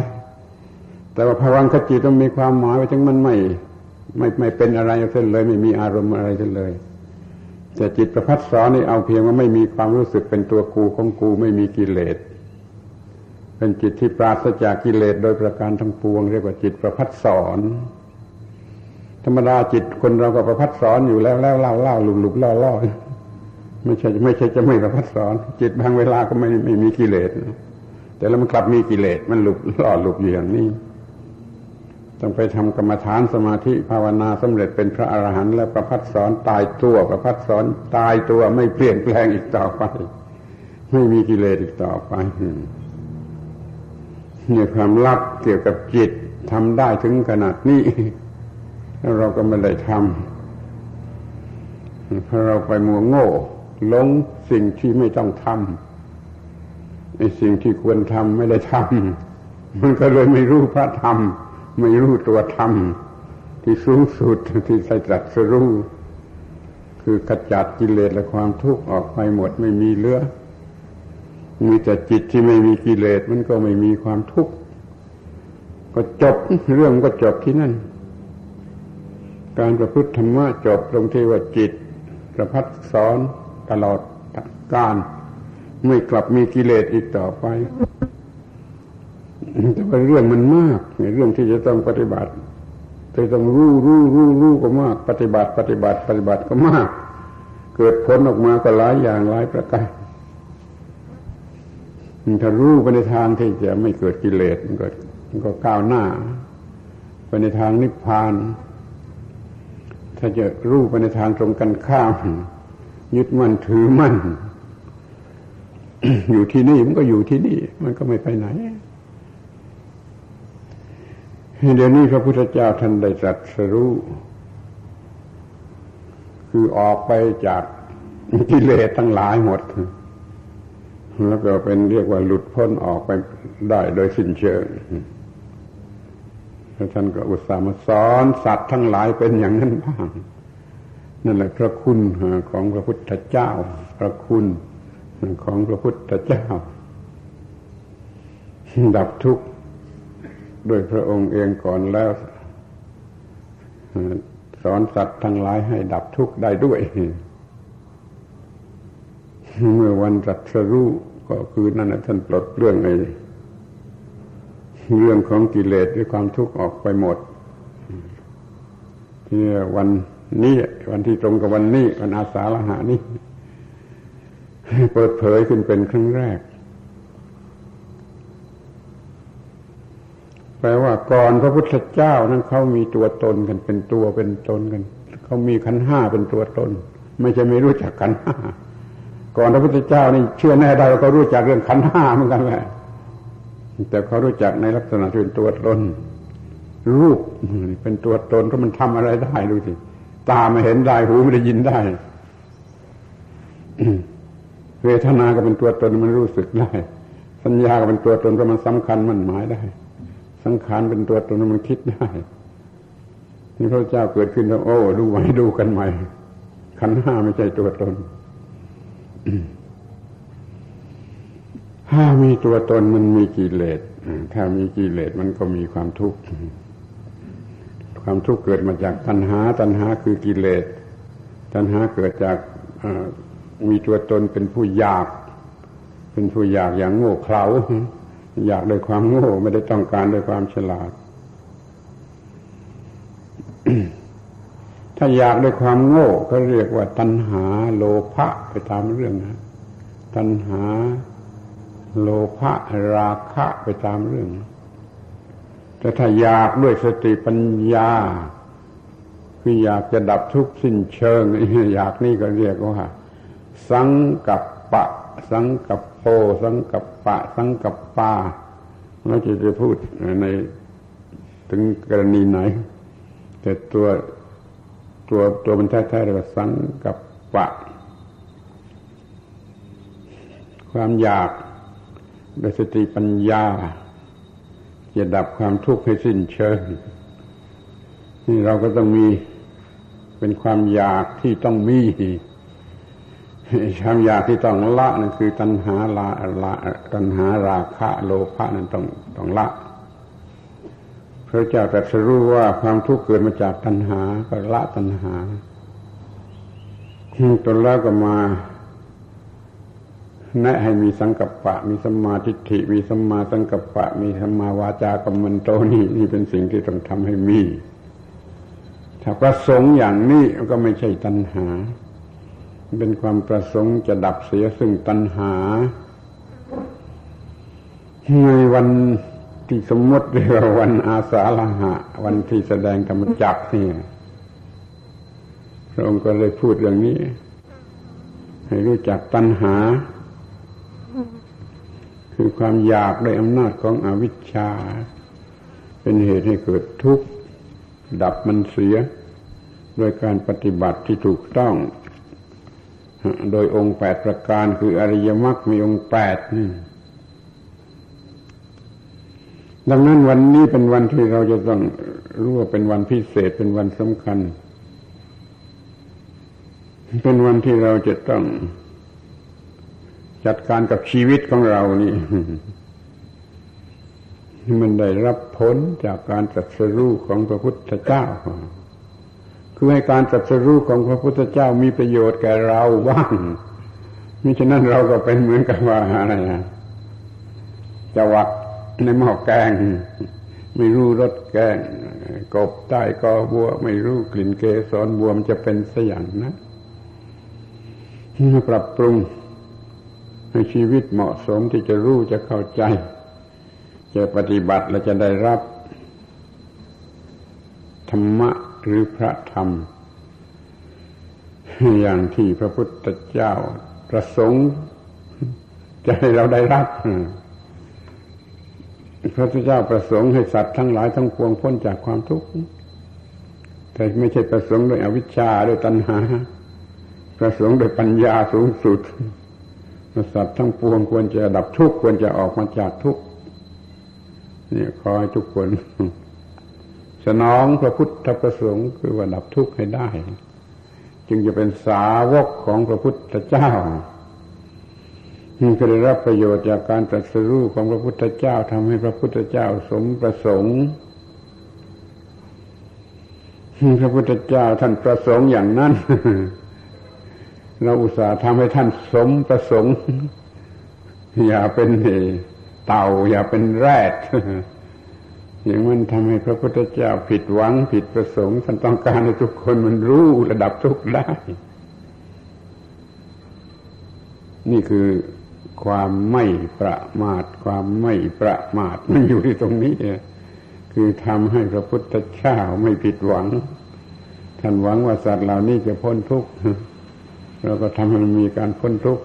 แต่ว่าภวังกจิตต้องมีความหมายว่าถึงมันไม่ ไม่ไม่เป็นอะไรเส้นเลย ไม่มีอารมณ์อะไรเส้นเลย แต่จิตประพัดสอนนี่เอาเพียงว่าไม่มีความรู้สึกเป็นตัวกูของกู ไม่มีกิเลส เป็นจิตที่ปราศจากกิเลสโดยประการทั้งปวง เรียกว่าจิตประพัดสอน ธรรมดาจิตคนเราก็ประพัดสอนอยู่แล้วแล้วเล่าเล่าหลุบหลุบล่อล่อไม่ใช่ไม่ใช่จะไม่ประพัดสอน จิตบางเวลาก็ไม่ไม่มีกิเลสแต่แล้วมันกลับมีกิเลสมันหลุบล่อหลุบอยู่อย่างนี้ต้องไปทำกรรมฐานสมาธิภาวนาสำเร็จเป็นพระอรหันต์และประพัดสอนตายตัวประพัดสอนตายตัวไม่เปลี่ยนแปลงอีกต่อไป ไม่มีกิเลสอีกต่อไป เนี่ยความลับเกี่ยวกับจิตทำได้ถึงขนาดนี้แล้วเราก็ไม่ได้ทำเพราะเราไปมัวโง่หลงสิ่งที่ไม่ต้องทำในสิ่งที่ควรทำไม่ได้ทำมันก็เลยไม่รู้พระธรรม ไม่รู้ตัวธรรม ที่สูงสุดที่ใส่ตรัสรู้คือขจัดกิเลสและความทุกข์ออกไปหมดไม่มีเหลือ มีแต่จิตที่ไม่มีกิเลสมันก็ไม่มีความทุกข์ก็จบเรื่องก็จบที่นั่น การประพฤติธรรมะจบตรงที่ว่าจิตประพัดสอนตลอดการไม่กลับมีกิเลสอีกต่อไปแต่ว่าเรื่องมันมากในเรื่องที่จะต้องปฏิบัติจะต้องรู้รู้รู้รู้ก็มาก ปฏิบัติ ปฏิบัติ ปฏิบัติก็มาก เกิดผลออกมาก็หลายอย่างหลายประการ ถ้ารู้ไปในทางที่จะไม่เกิดกิเลสมันก็มันก็ก้าวหน้า ไปในทางนิพพาน ถ้าจะรู้ไปในทางตรงกันข้าม ยึดมั่นถือมั่น อยู่ที่นี่มันก็อยู่ที่นี่ มันก็ไม่ไปไหนเดี๋ยวนี้พระพุทธเจ้าท่านได้ตรัสรู้คือออกไปจากกิเลสทั้งหลายหมด แล้วก็เป็นเรียกว่าหลุดพ้นออกไปได้โดยสิ้นเชิงท่านก็อุตส่าห์มาสอนสัตว์ทั้งหลายเป็นอย่างนั้นบ้างนั่นแหละพระคุณของพระพุทธเจ้า พระคุณของพระพุทธเจ้า ดับทุกข์โดยพระองค์เองก่อนแล้ว สอนสัตว์ทั้งหลายให้ดับทุกข์ได้ด้วย เมื่อวันจัสรู้ ก็คือนั่นแหละท่านปลดเรื่องไอ้เรื่องของกิเลสด้วยความทุกข์ออกไปหมด ที่วันนี้วันที่ตรงกับวันนี้วันอาสาฬหานี้เปิดเผยขึ้นเป็นครั้งแรก แปลว่าก่อนพระพุทธเจ้านั้นเขามีตัวตนกันเป็นตัวเป็นตนกัน เขามีขันห้าเป็นตัวตน ไม่ใช่ไม่รู้จักขันห้า ก่อนพระพุทธเจ้านี่เชื่อแน่ได้ว่าเขารู้จักเรื่องขันห้าเหมือนกันแหละแต่เขารู้จักในลักษณะเป็นตัวตนรูปเป็นตัวตนเพราะมันทำอะไรได้ดูสิตาไม่เห็นได้หูไม่ได้ยินได้ เวทนาก็เป็นตัวตนมันรู้สึกได้ สัญญาก็เป็นตัวตนเพราะมันสำคัญมันหมายได้ สังขารเป็นตัวตนมันคิดได้นี่พระเจ้าเกิดขึ้นแล้วโอ้ดูไว้ดูกันใหม่ขันห้าไม่ใช่ตัวตน ถ้ามีตัวตนมันมีกิเลสถ้ามีกิเลสมันก็มีความทุกข์ ความทุกข์เกิดมาจากตัณหา ตัณหาคือกิเลส ตัณหาเกิดจากมีตัวตนเป็นผู้อยาก เป็นผู้อยากอย่างโง่เขลา อยากโดยความโง่ไม่ได้ต้องการโดยความฉลาด ถ้าอยากด้วยความโง่ก็เรียกว่าตัณหาโลภะไปตามเรื่องนะตัณหาโลภะราคะไปตามเรื่อง แต่ถ้าอยากด้วยสติปัญญา คืออยากจะดับทุกข์สิ้นเชิง อยากนี่ก็เรียกว่า สังกับปะ สังกับโพสังกับปะ สังกับปาเราจะจะพูดในถึงกรณีไหน แต่ตัว ตัวตัวมันแท้ๆเรียกว่าสังกับปะ ความอยากโดยสติปัญญาจะดับความทุกข์ให้สิ้นเชิงนี่เราก็ต้องมีเป็นความอยากที่ต้องมีความอยากที่ต้องละนั่นคือ ตัณหาลาละตัณหาราคะ โลภะนั่นต้องต้องละ พระเจ้าตรัสรู้ว่าความทุกข์เกิดมาจากตัณหาก็ละตัณหาจนแล้วก็มาแนะให้มีสังกัปปะ มีสัมมาทิฏฐิ มีสัมมาสังกัปปะ มีสัมมาวาจากัมมันโตนี่นี่เป็นสิ่งที่ต้องทำให้มี ถ้าประสงค์อย่างนี้ก็ไม่ใช่ตัณหา เป็นความประสงค์จะดับเสียซึ่งตัณหาในวัน ที่สมมติเรียกว่าวันอาสาฬหะ วันที่แสดงธรรมจักนี่พระองค์ก็เลยพูดเรื่องนี้ ให้รู้จักตัณหา คือความอยากด้วยอำนาจของอวิชชา เป็นเหตุให้เกิดทุกข์ ดับมันเสีย โดยการปฏิบัติที่ถูกต้อง โดยองค์แปดประการคืออริยมรรคมีองค์แปดนี่ ดังนั้นวันนี้เป็นวันที่เราจะต้องรู้ว่าเป็นวันพิเศษเป็นวันสำคัญ เป็นวันที่เราจะต้องจัดการกับชีวิตของเรานี่มันได้รับผลจากการตรัสรู้ของพระพุทธเจ้า คือให้การตรัสรู้ของพระพุทธเจ้ามีประโยชน์แก่เราบ้างมิฉะนั้นเราก็เป็นเหมือนกับว่าอะไรนะจะวัก ในหม้อแกง ไม่รู้รสแกง กบใต้กอบัว ไม่รู้กลิ่นเกสรบัวมันจะเป็นสอย่างนะปรับปรุงให้ชีวิตเหมาะสมที่จะรู้จะเข้าใจ จะปฏิบัติและจะได้รับ ธรรมะหรือพระธรรม อย่างที่พระพุทธเจ้าประสงค์จะให้เราได้รับ พระพุทธเจ้าประสงค์ให้สัตว์ทั้งหลายทั้งปวงพ้นจากความทุกข์แต่ไม่ใช่ประสงค์โดยอวิชชาด้วยตัณหา ประสงค์โดยปัญญาสูงสุดสัตว์ทั้งปวงควรจะดับทุกข์ควรจะออกมาจากทุกข์นี่ขอให้ทุกคน สนองพระพุทธประสงค์คือว่าดับทุกข์ให้ได้ จึงจะเป็นสาวกของพระพุทธเจ้า ก็ได้รับประโยชน์จากการตรัสรู้ของพระพุทธเจ้าทำให้พระพุทธเจ้าสมประสงค์พระพุทธเจ้าท่านประสงค์อย่างนั้นเราอุตส่าห์ทำให้ท่านสมประสงค์ อย่าเป็นเต่า อย่าเป็นแรดอย่างมันทำให้พระพุทธเจ้าผิดหวังผิดประสงค์ท่านต้องการให้ทุกคนมันรู้ระดับทุกได้ นี่คือ ความไม่ประมาท ความไม่ประมาทมันอยู่ที่ตรงนี้คือทำให้พระพุทธเจ้าไม่ผิดหวัง ท่านหวังว่าสัตว์เหล่านี้จะพ้นทุกข์เราก็ทำให้มันมีการพ้นทุกข์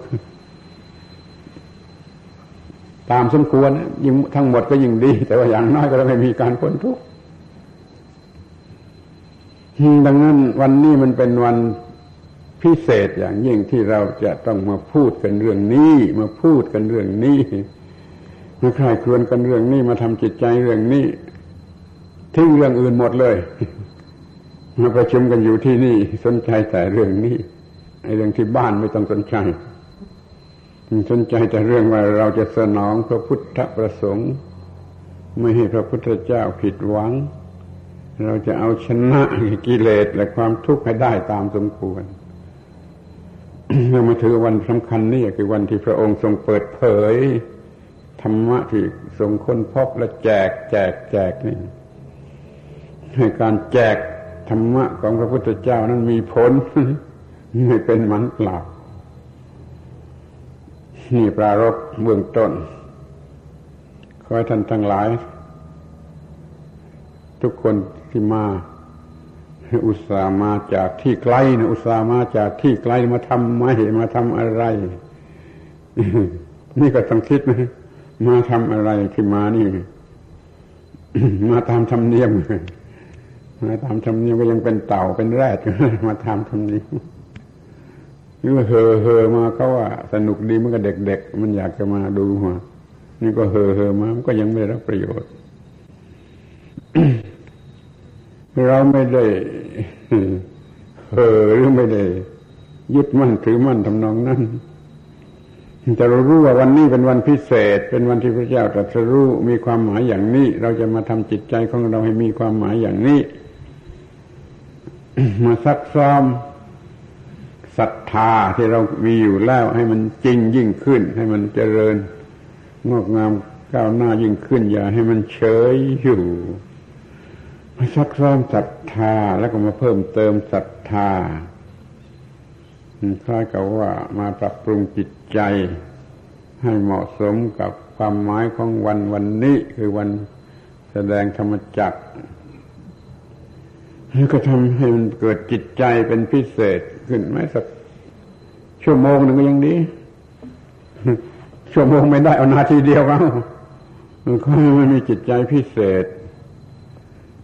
ตามสมควรยิ่งทั้งหมดก็ยิ่งดี แต่ว่าอย่างน้อยก็ไม่มีการพ้นทุกข์ดังนั้นวันนี้มันเป็นวัน พิเศษอย่างยิ่งที่เราจะต้องมาพูดกันเรื่องนี้ มาพูดกันเรื่องนี้มาคลายครวนกันเรื่องนี้มาทำจิตใจเรื่องนี้ทิ้งเรื่องอื่นหมดเลยมาประชุมกันอยู่ที่นี่ สนใจแต่เรื่องนี้ไอ้เรื่องที่บ้านไม่ต้องสนใจสนใจแต่เรื่องว่าเราจะสนองพระพุทธประสงค์ ไม่ให้พระพุทธเจ้าผิดหวัง เราจะเอาชนะกิเลสและความทุกข์ให้ได้ตามสมควร เรามาถือวันสำคัญนี่คือวันที่พระองค์ทรงเปิดเผย ธรรมะที่ทรงค้นพบและแจก แจก แจกนี่ให้การแจกธรรมะของพระพุทธเจ้านั้นมีผลไม่เป็นมันเปล่านี่ปรารบเบื้องต้น ขอให้ท่านทั้งหลาย ทุกคนที่มา อุตส่าห์มาจากที่ไกลนะอุตส่าห์มาจากที่ไกลมาทำไมมาทำอะไร นี่ก็ต้องคิดนะมาทำอะไรที่มานี่ มาตามธรรมเนียมมาตามธรรมเนียมก็ยังเป็นเต่าเป็นแรดมาทำธรรมเนียมนี่ก็เฮอเฮอมาเขาว่า สนุกดีมันก็เด็กๆมันอยากจะมาดูมานี่ก็เฮอเฮอมามันก็ยังไม่ได้รับประโยชน์ เราไม่ได้เฮอหรือไม่ได้ ยึดมั่นถือมั่นทำนองนั้นแต่เรารู้ว่าวันนี้เป็นวันพิเศษ เป็นวันที่พระเจ้าตรัสรู้มีความหมายอย่างนี้ เราจะมาทำจิตใจของเราให้มีความหมายอย่างนี้ มาซักซ้อมศรัทธาที่เรามีอยู่แล้ว ให้มันจริงยิ่งขึ้น ให้มันเจริญงอกงามก้าวหน้ายิ่งขึ้น อย่าให้มันเฉยอยู่ ซักซ้อมศรัทธาแล้วก็มาเพิ่มเติมศรัทธาคล้ายกับว่ามาปรับปรุงจิตใจ ให้เหมาะสมกับความหมายของวันวันนี้คือวันแสดงธรรมจักรแล้วก็ทำให้มันเกิดจิตใจเป็นพิเศษขึ้นไหมสักชั่วโมงหนึ่งก็ยังดี ชั่วโมงไม่ได้เอานาทีเดียวเอาก็มันมีจิตใจพิเศษ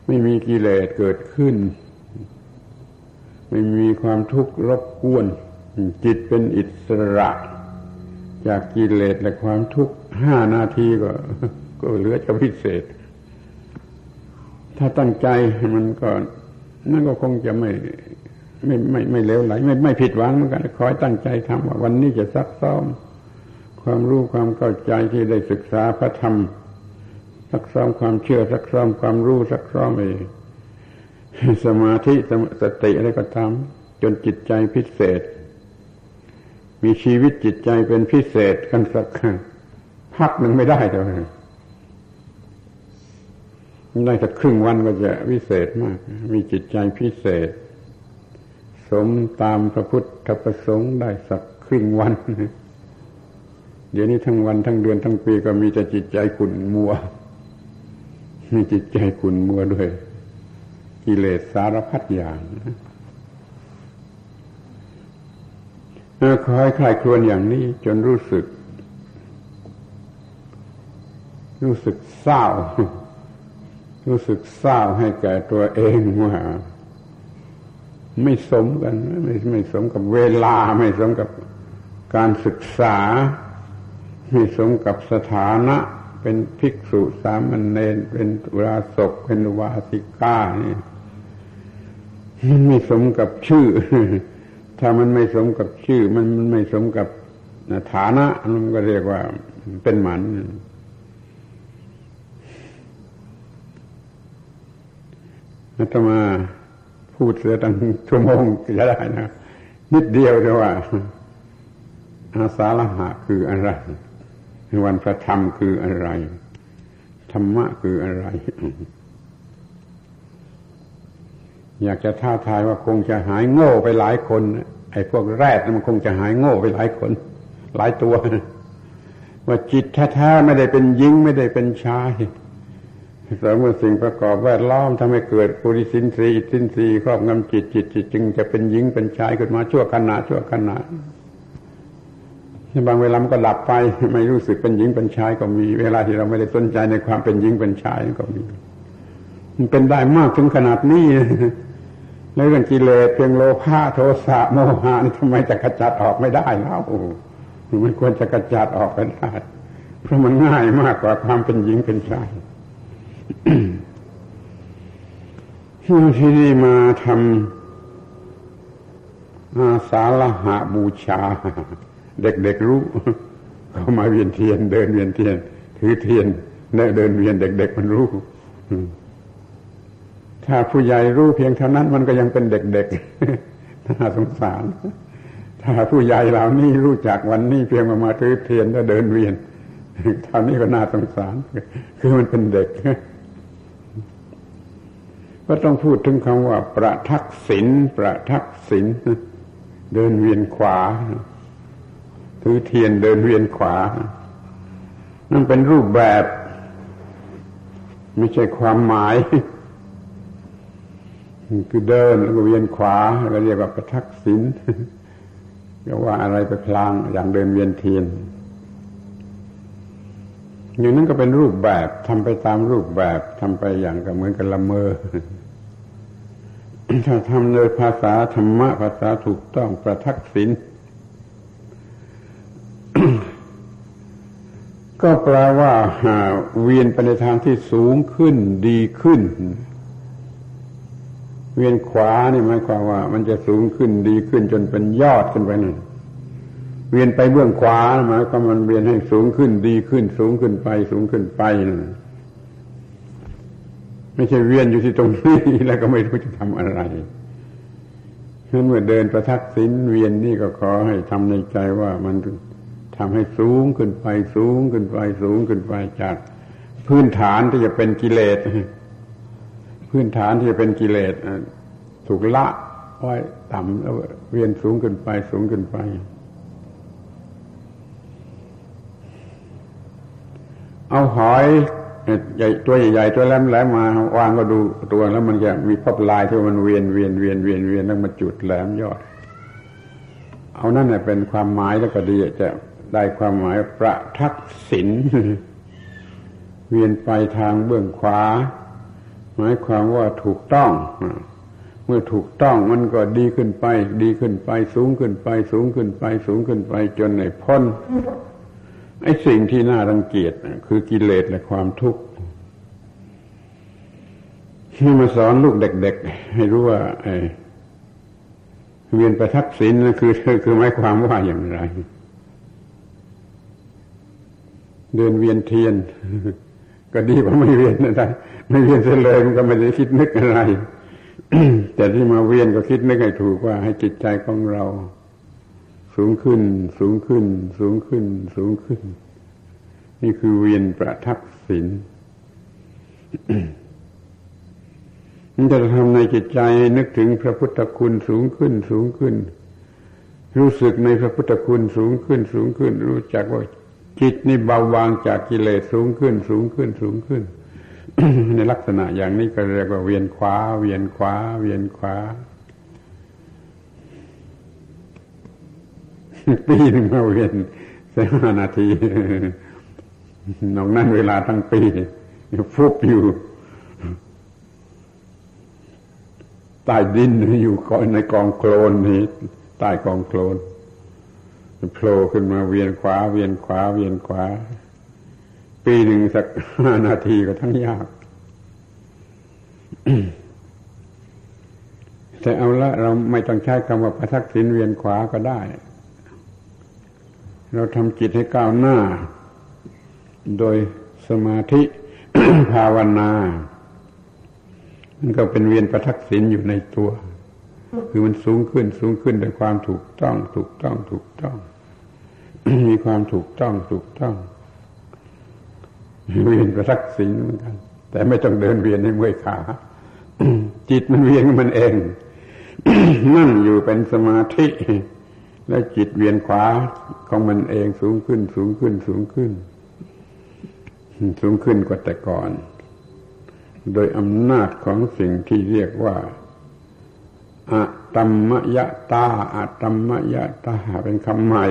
ไม่มีกิเลสเกิดขึ้น ไม่มีความทุกข์รบกวน จิตเป็นอิสระ จากกิเลสและความทุกข์ห้านาทีก็ ก็เหลือจะพิเศษ ถ้าตั้งใจมันก็นั่นก็คงจะไม่ไม่ไม่ไม่เลวไหลไม่ไม่ผิดหวังเหมือนกันคอยตั้งใจทำว่าวันนี้จะซักซ้อม ความรู้ความเข้าใจที่ได้ศึกษาพระธรรม ซักซ้อมความเชื่อซักซ้อมความรู้ซักซ้อมไปสมาธิสติอะไรก็ทำจนจิตใจพิเศษ มีชีวิตจิตใจเป็นพิเศษกันสักพักหนึ่งไม่ได้แต่ได้สักครึ่งวันก็จะวิเศษมาก มีจิตใจพิเศษ สมตามพระพุทธประสงค์ได้สักครึ่งวัน เดี๋ยวนี้ทั้งวันทั้งเดือนทั้งปีก็มีแต่จิตใจขุ่นมัว จิตใจขุ่นมัวด้วย กิเลสสารพัดอย่างคอยคลายครวนอย่างนี้ จนรู้สึก รู้สึกเศร้า รู้สึกเศร้าให้แก่ตัวเองว่าไม่สมกันไม่ไม่สมกับเวลา ไม่สมกับการศึกษา ไม่สมกับสถานะ เป็นภิกษุสามเณรเป็นวราศกเป็นวาสิก้านี่มันไม่สมกับชื่อ ถ้ามันไม่สมกับชื่อ มันมันไม่สมกับฐานะมันก็เรียกว่าเป็นหมันอาตมาพูดเสียตั้งชั่วโมงจะได้นะ นิดเดียวแต่ว่าอาสาฬหะคืออะไร วันพระธรรมคืออะไร ธรรมะคืออะไร อยากจะท้าทายว่าคงจะหายโง่ไปหลายคน ไอ้พวกแรดมันคงจะหายโง่ไปหลายคน หลายตัว ว่าจิตแท้ๆไม่ได้เป็นหญิงไม่ได้เป็นชายสมมติสิ่งประกอบแวดล้อมทำให้เกิดปุริสินทรีย์สินทรีย์ครอบงำจิตจิตจิตจึงจะเป็นหญิงเป็นชายขึ้นมาชั่วขณะชั่วขณะ บางเวลามันก็หลับไปไม่รู้สึกเป็นหญิงเป็นชายก็มี เวลาที่เราไม่ได้สนใจในความเป็นหญิงเป็นชายก็มี มันเป็นได้มากถึงขนาดนี้แล้วเรื่องกิเลสเพียงโลภะโทสะโมหะนี่ทำไมจะกระจัดออกไม่ได้แล้วมันควรจะกระจัดออกไปได้เพราะมันง่ายมากกว่าความเป็นหญิงเป็นชายที่นี่มาทำอาสาละหะบูชา เด็กๆรู้ เขามาเวียนเทียน เดินเวียนเทียน ถือเทียนเดินเวียนเด็ก ๆ มันรู้ถ้าผู้ใหญ่รู้เพียงเท่านั้นมันก็ยังเป็นเด็กๆน่าสงสาร ถ้าผู้ใหญ่เหล่านี้รู้จักวันนี้เพียงมามาถือเทียนแล้วเดินเวียนเท่านี้ก็น่าสงสาร คือมันเป็นเด็กก็ต้องพูดถึงคำว่า ประทักษิณประทักษิณเดินเวียนขวา ถือเทียนเดินเวียนขวา นั่นเป็นรูปแบบ ไม่ใช่ความหมาย คือเดินแล้วก็เวียนขวาเราเรียกว่าประทักษิณก็ว่าอะไรไปพลางอย่างเดินเวียนเทียนอย่างนั้นก็เป็นรูปแบบทำไปตามรูปแบบทำไปอย่างก็เหมือนกันละเมอถ้าทำโดยภาษาธรรมะภาษาถูกต้องประทักษิณ ก็แปลว่าเวียนไปในทางที่สูงขึ้นดีขึ้น เวียนขวานี่หมายความว่า มันจะสูงขึ้นดีขึ้นจนเป็นยอดขึ้นไปนั่นเวียนไปเบื้องขวาหมายความมันเวียนให้สูงขึ้นดีขึ้น สูงขึ้นไป สูงขึ้นไปนั่นไม่ใช่เวียนอยู่ที่ตรงนี้แล้วก็ไม่รู้จะทำอะไรฉะนั้นเมื่อเดินประทักษิณเวียนนี่ก็ขอให้ทำในใจว่ามัน ทำให้สูงขึ้นไปสูงขึ้นไปสูงขึ้นไปจากพื้นฐานที่จะเป็นกิเลส พื้นฐานที่จะเป็นกิเลสถูกละไว้ต่ำแล้วเวียนสูงขึ้นไปสูงขึ้นไป เอาหอยใหญ่ตัวใหญ่ๆตัวแหลมๆมาวางก็ดูตัวแล้วมันจะมีพับลายที่มันเวียนเวียนเวียนเวียนเวียนแล้วมาจุดแหลมยอด เอานั่นเป็นความหมายแล้วก็ดีจะ ได้ความหมายประทักษิณเวียนไปทางเบื้องขวา หมายความว่าถูกต้อง เมื่อถูกต้องมันก็ดีขึ้นไป ดีขึ้นไป สูงขึ้นไป สูงขึ้นไป สูงขึ้นไป จนในพ้นไอ้สิ่งที่น่ารังเกียจคือกิเลสและความทุกข์ที่มาสอนลูกเด็ก ๆ ให้รู้ว่าเวียนประทักษิณคือคือหมายความว่าอย่างไร เดินเวียนเทียน ก็ดีกว่าไม่เวียนนะท่านไม่เวียนเสียเลยมันก็ไม่ได้คิดนึกอะไร แต่ที่มาเวียนก็คิดนึกให้ถูกว่าให้จิตใจของเรา สูงขึ้น สูงขึ้น สูงขึ้น สูงขึ้น นี่คือเวียนประทักษิณมันจะทำในจิตใจนึกถึงพระพุทธคุณสูงขึ้น สูงขึ้น รู้สึกในพระพุทธคุณสูงขึ้น สูงขึ้น รู้จักว่า จิตนี่เบาบางจากกิเลสสูงขึ้น สูงขึ้นสูงขึ้น ในลักษณะอย่างนี้ก็เรียกว่าเวียนขวา เวียนขวา เวียนขวาปีหนึ่งมาเวียนสักห้านาทีนอกนั้นเวลาทั้งปีฟุบอยู่ใต้ดินอยู่ในกองโคลนนี้ใต้กองโคลน โผล่ขึ้นมาเวียนขวา เวียนขวา เวียนขวา ปีหนึ่งสักห้านาทีก็ทั้งยาก แต่เอาละเราไม่ต้องใช้คำว่าประทักษิณเวียนขวาก็ได้ เราทำจิตให้ก้าวหน้า โดยสมาธิภาวนามันก็เป็นเวียนประทักษิณอยู่ในตัว คือมันสูงขึ้นสูงขึ้นด้วยความถูกต้อง ถูกต้องถูกต้อง มีความถูกต้องถูกต้องเวียนประทักษิณเหมือนกัน แต่ไม่ต้องเดินเวียนให้เมื่อยขาจิตมันเวียนมันเองนั่งอยู่เป็นสมาธิ แล้วจิตเวียนขวาของมันเองสูงขึ้น สูงขึ้น สูงขึ้น สูงขึ้นกว่าแต่ก่อน โดยอำนาจของสิ่งที่เรียกว่าอะตัมมยตาอะตัมมยตาเป็นคำใหม่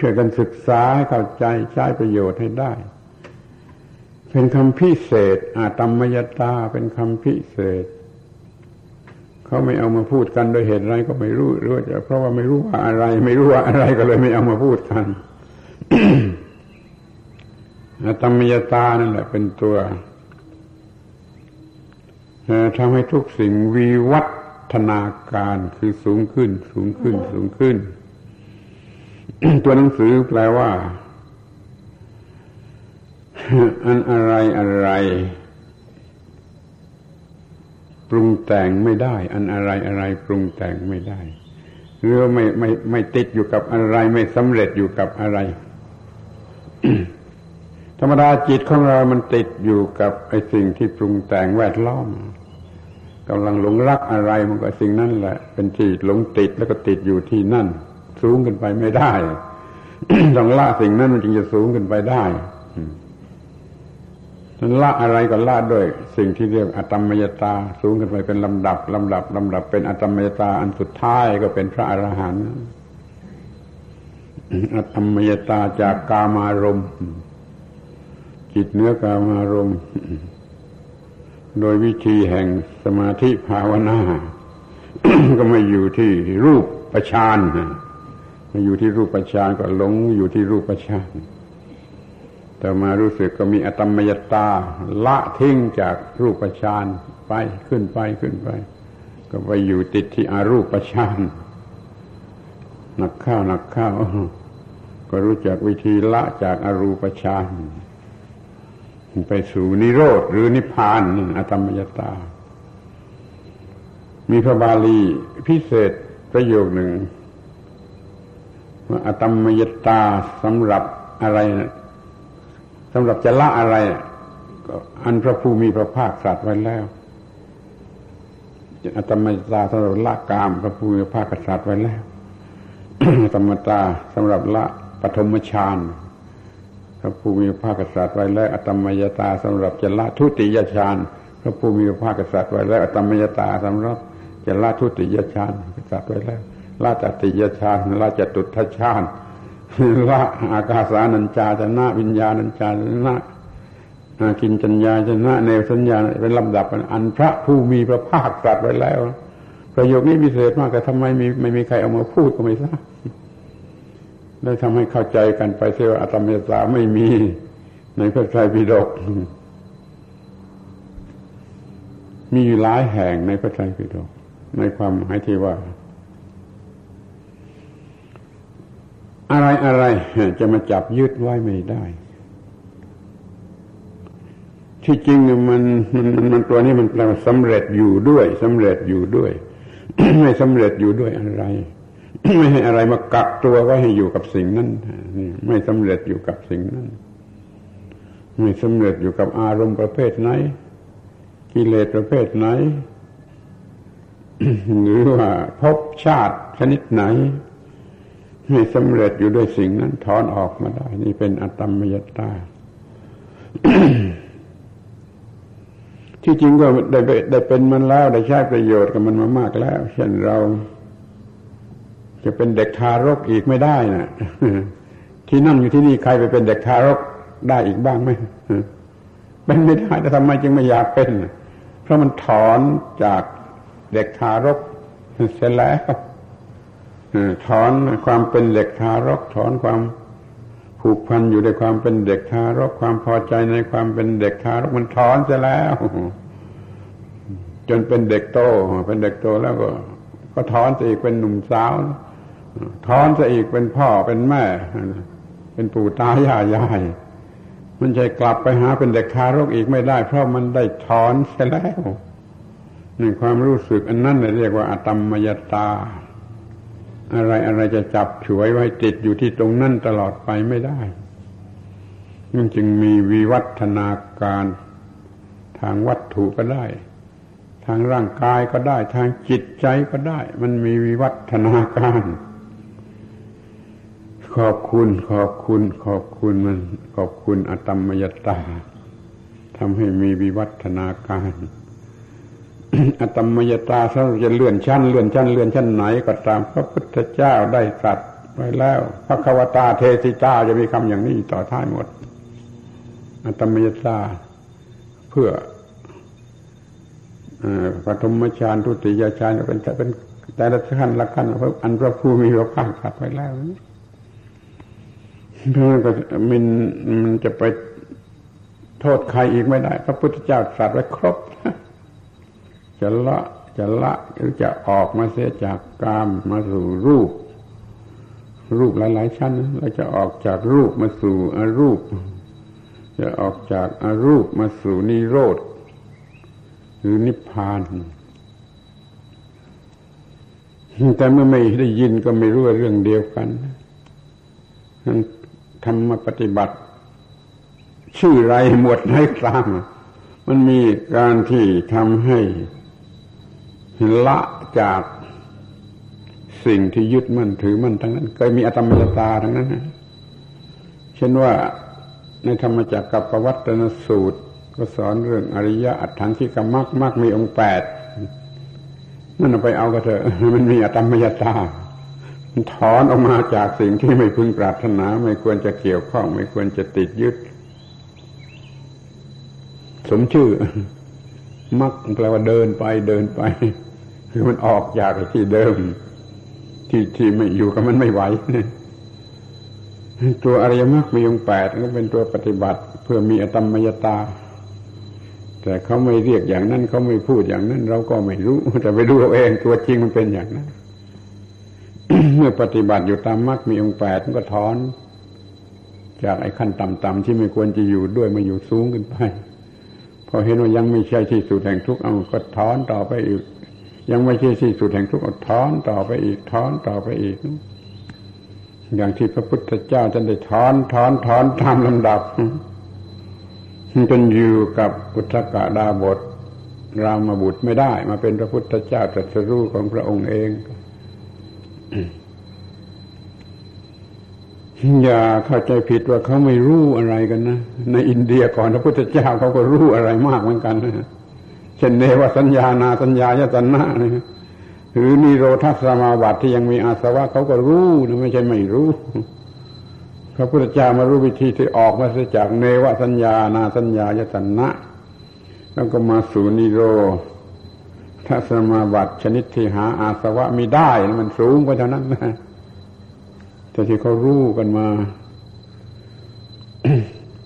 ช่วยกันศึกษาให้เข้าใจใช้ประโยชน์ให้ได้ เป็นคำพิเศษอาตมมยตาเป็นคำพิเศษ เขาไม่เอามาพูดกันโดยเหตุอะไรก็ไม่รู้รือจะเพราะว่าไม่รู้ว่าอะไร ไม่รู้ว่าอะไรก็เลยไม่เอามาพูดกันอาตมมยตานั่นแหละ เป็นตัวทำให้ทุกสิ่งวิวัฒนาการคือสูงขึ้น สูงขึ้นสูงขึ้น ตัวหนังสือแปลว่า อันอะไรอะไร ปรุงแต่งไม่ได้ อันอะไรอะไรปรุงแต่งไม่ได้หรือไม่ไม่ไม่ติดอยู่กับอะไร ไม่สำเร็จอยู่กับอะไร ธรรมดาจิตของเรามันติดอยู่กับไอ้สิ่งที่ปรุงแต่งแวดล้อมกำลังหลงรักอะไรมันก็สิ่งนั้นแหละ เป็นที่หลงติดแล้วก็ติดอยู่ที่นั่น สูงขึ้นไปไม่ได้ต้องละสิ่งนั้นมันจึงจะสูงขึ้นไปได้นั้นละอะไรก็ละด้วย สิ่งที่เรียกอัตมยตา สูงขึ้นไปเป็นลำดับลำดับลำดับ เป็นอัตมยตา อันสุดท้ายก็เป็นพระอรหันต์อัตมยตาจากกามารมจิตเนื้อกามารมโดยวิธีแห่งสมาธิภาวนา ก็ไม่อยู่ที่รูปประชานมา อยู่ที่รูปประชานก็หลงอยู่ที่รูปประชานแต่มารู้สึกก็มีอตมยตา ละทิ้งจากรูปฌานไปขึ้นไปขึ้นไป ก็ไปอยู่ติดที่อารูปฌานหนักข้าวหนักข้าวก็รู้จักวิธีละจากอารูปฌานไปสู่นิโรธหรือนิพพานอตมยตา มีพระบาลีพิเศษประโยคหนึ่ง ว่าอตมยตาสำหรับอะไรสำหรับจะละอะไร ก็อันพระภูมิพระภาคสัตว์ไว้แล้วอัตมยตาสำหรับละกาม พระภูมิพระภาคสัตว์ไว้แล้วอัตมตาสำหรับละปฐมฌานพระภูมิพระภาคสัตว์ไว้แล้วอตมยตาสำหรับจะละทุติยฌานพระภูมิพระภาคสัตว์ไว้แล้วอตมยตาสำหรับจะละทุติยฌานสัตว์ไว้แล้ว ละจติยฌานละจตุทชฌานละอากาสานัญจาชนะวิญญาณัญจาชนะกินจัญญาชนะเนวสัญญาเป็นลำดับอันพระผู้มีพระภาคตรัสไว้แล้ว ประโยคนี้พิเศษมากแต่ทำไมมีไม่มีใครเอามาพูดก็ไม่ทราบได้ทำให้เข้าใจกันไปเสียว่าอัตมยตาไม่มีในพระไตรปิฎกมีอยู่หลายแห่งในพระไตรปิฎกในความหมายที่ว่า อะไรอะไรจะมาจับยึดไว้ไม่ได้ ที่จริงมันมันมันมันตัวนี้มันแปลว่าสำเร็จอยู่ด้วยสำเร็จอยู่ด้วย ไม่สำเร็จอยู่ด้วยอะไร ไม่ให้อะไรมากักตัวไว้ให้อยู่กับสิ่งนั้นไม่สำเร็จอยู่กับสิ่งนั้น ไม่สำเร็จอยู่กับอารมณ์ประเภทไหน กิเลสประเภทไหน หรือว่าภพชาติชนิดไหน ให้สำเร็จอยู่ด้วยสิ่งนั้นถอนออกมาได้ นี่เป็นอตตมยตาที่จริงก็ได้ได้เป็นมันแล้วได้ใช้ประโยชน์กับมันมามากแล้ว เช่นเรา จะเป็นเด็กทารกอีกไม่ได้นะที่นั่งอยู่ที่นี่ใครไปเป็นเด็กทารกได้อีกบ้างไหมเป็นไม่ได้แต่ทำไมจึงไม่อยากเป็น เพราะมันถอนจากเด็กทารกเสร็จแล้ว ถอนความเป็นเด็กทารกถอนความผูกพันอยู่ในความเป็นเด็กทารกความพอใจในความเป็นเด็กทารกมันถอนจะแล้ว จนเป็นเด็กโต เป็นเด็กโตแล้วก็ ก็ถอนจะอีกเป็นหนุ่มสาวถอนจะอีกเป็นพ่อเป็นแม่ เป็นปู่ตายายายมันจะกลับไปหาเป็นเด็กทารกอีกไม่ได้ เพราะมันได้ถอนเสียแล้วนี่ความรู้สึกอันนั้นเรียกว่า อตมมยตา อะไรอะไรจะจับฉวยไว้ติดอยู่ที่ตรงนั้นตลอดไปไม่ได้มันจึงมีวิวัฒนาการทางวัตถุก็ได้ ทางร่างกายก็ได้ ทางจิตใจก็ได้ มันมีวิวัฒนาการ ขอบคุณ ขอบคุณ ขอบคุณมัน ขอบคุณอตมยตาทำให้มีวิวัฒนาการ อัตมยตาถ้าจะเลื่อนชั้นเลื่อนชั้นเลื่อนชั้นไหนก็ตามพระพุทธเจ้าได้ตรัสไว้แล้ว พระควตาเทสิตาจะมีคำอย่างนี้ต่อท้ายหมดอัตมยตาเพื่อปฐมฌานทุติยฌานเป็นเป็นแต่ละขั้นละขั้นพระอันพระผู้มีพระภาคตรัสไว้แล้วเพราะก็มันมันจะไปโทษใครอีกไม่ได้ พระพุทธเจ้าตรัสไว้ครบ จะละจะละหรือจะออกมาเสียจากกามมาสู่รูป รูปหลาย ๆ ชั้นเราจะออกจากรูปมาสู่อรูป จะออกจากอารูปมาสู่นิโรธหรือนิพพานแต่เมื่อไม่ได้ยินก็ไม่รู้เรื่องเดียวกันทำมาปฏิบัติ ชื่อไรหมวดไหนตามมันมีการที่ทำให้ ละจากสิ่งที่ยึดมั่นถือมั่นทั้งนั้นเคยมีอตมยตาทั้งนั้นนะเช่นว่าในธรรมจักรกับปวัตนสูตร ก็สอนเรื่องอริยะอัตถังที่กมักมักมีองค์แปดนั่นไปเอาก็เถอะมันมีอตมยตาถอนออกมาจากสิ่งที่ไม่พึงปรารถนา ไม่ควรจะเกี่ยวข้อง ไม่ควรจะติดยึด สมชื่อ มักแปลว่าเดินไปเดินไป คือมันออกจากที่เดิม ที่ที่ไม่อยู่กับมันไม่ไหวตัวอริยมรรคมีองค์แปดก็เป็นตัวปฏิบัติ เพื่อมีอตมมยตา แต่เขาไม่เรียกอย่างนั้นเขาไม่พูดอย่างนั้น เราก็ไม่รู้แต่ไปดูเอาเองตัวจริงมันเป็นอย่างนั้นเมื่อปฏิบัติอยู่ตามมรรคมีองค์แปดมันก็ถอน จากไอ้ขั้นต่ำๆที่ไม่ควรจะอยู่ด้วยมาอยู่สูงขึ้นไปพอเห็นว่ายังไม่ใช่ที่สุดแห่งทุกข์เอาก็ถอนต่อไปอีก ยังไม่ใช่ที่สุดแห่งทุกข์เอาถอนต่อไปอีกถอนต่อไปอีก อย่างที่พระพุทธเจ้าท่านได้ถอนถอนถอนตามลำดับจนอยู่กับกุทกะดาบทรามบุตรไม่ได้ มาเป็นพระพุทธเจ้าตรัสรู้ของพระองค์เอง อย่าเข้าใจผิดว่าเขาไม่รู้อะไรกันนะ ในอินเดียก่อนพระพุทธเจ้าเขาก็รู้อะไรมากเหมือนกันนะ ช่นเนวสัญญานาสัญญายตนะนะหรือนิโรธาสมาบัติที่ยังมีอาสวะเขาก็รู้นะไม่ใช่ไม่รู้พระพุทธเจ้ามารู้วิธีที่ออกมาจากเนวสัญญานาสัญญายตนะ แล้วก็มาสู่นิโรถ้าสมาบัติชนิดที่หาอาสวะมีได้มันสูงไปเท่านั้นนะแต่ที่เขารู้กันมา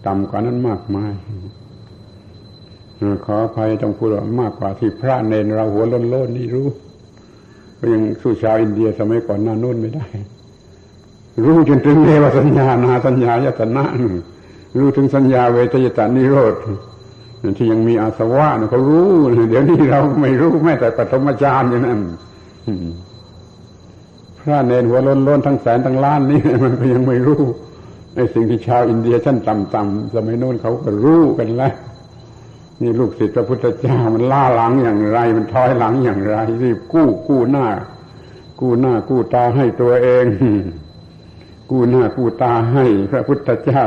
ต่ำกว่านั้นมากมาย ขออภัยต้องพูดว่ามากกว่าที่พระเนนเราหัวล้นล้นนี่รู้ก็ยังสู้ชาวอินเดียสมัยก่อนหน้านู้นไม่ได้ รู้จนถึงเนวสัญญานาสัญญายตนะรู้ถึงสัญญาเวทยตานิโรธที่ยังมีอาสวะเขารู้เดี๋ยวนี้เราไม่รู้แม้แต่ปฐมฌานอย่างนั้นพระเนรหัวล้นล้นทั้งแสนทั้งล้านนี่มันก็ยังไม่รู้ไอ้สิ่งที่ชาวอินเดียชั้นต่ำๆสมัยโน้นเขาก็รู้กันแล้ว นี่ลูกศิษย์พระพุทธเจ้ามันล่าหลังอย่างไร มันถอยหลังอย่างไร รีบกู้กู้หน้า กู้หน้ากู้ตาให้ตัวเอง กู้หน้ากู้ตาให้พระพุทธเจ้า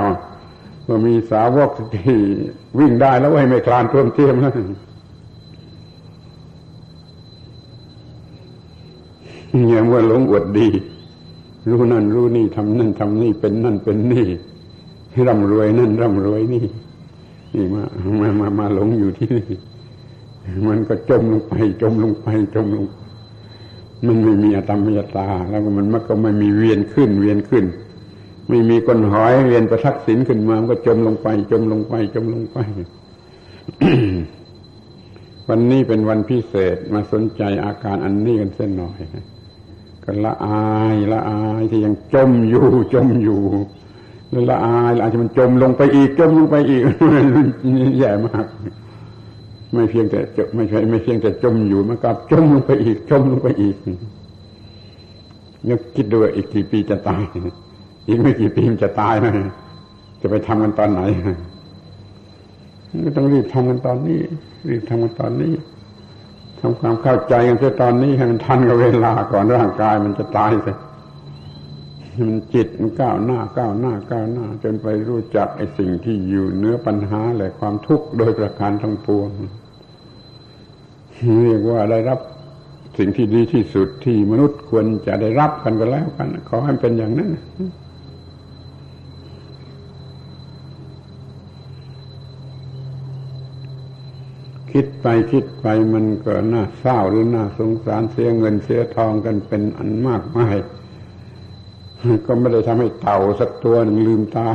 ว่ามีสาวกที่วิ่งได้แล้วให้ไม่คลานท่วมเทียมแล้วเนี่ยเมื่อหลงอวดดี รู้นั่นรู้นี่ทำนั่นทำนี่เป็นนั่นเป็นนี่ร่ำรวยนั่นร่ำรวยนี่ นี่มามามามาหลงอยู่ที่นี่มันก็จมลงไป จมลงไป จมลง มันไม่มีอตมยตา แล้วมันมันก็ไม่มีเวียนขึ้น เวียนขึ้น ไม่มีก้นหอยเวียนประทักษิณขึ้นมา มันก็จมลงไป จมลงไป จมลงไป วันนี้เป็นวันพิเศษมาสนใจอาการอันนี้กันเส้นหน่อยกันละอายละอายที่ยังจมอยู่ จมอยู่ แล้วละอายละอายที่มันจมลงไปอีกจมลงไปอีกแย่มาก ไม่เพียงแต่จไม่ใช่ไม่เพียงแต่จมอยู่มันกับจมลงไปอีก จมลงไปอีกนึกคิดดูอีกกี่ปีจะตาย อีกไม่กี่ปีมันจะตายนะจะไปทำกันตอนไหนก็ต้องรีบทำกันตอนนี้ รีบทำกันตอนนี้ทำความเข้าใจกันเสียตอนนี้ให้มันทันกับเวลาก่อนร่างกายมันจะตายไป มันจิตมันก้าวหน้าก้าวหน้าก้าวหน้า จนไปรู้จักไอ้สิ่งที่อยู่เนื้อปัญหาและความทุกข์โดยประการทั้งปวงเรียกว่าได้รับสิ่งที่ดีที่สุดที่มนุษย์ควรจะได้รับกันก็แล้วกัน ขอให้เป็นอย่างนั้นคิดไปคิดไปมันก็น่าเศร้าหรือน่าสงสารเสียเงินเสียทองกันเป็นอันมากมาย ก็ไม่ได้ทำให้เต่าสักตัวหนึ่งลืมตา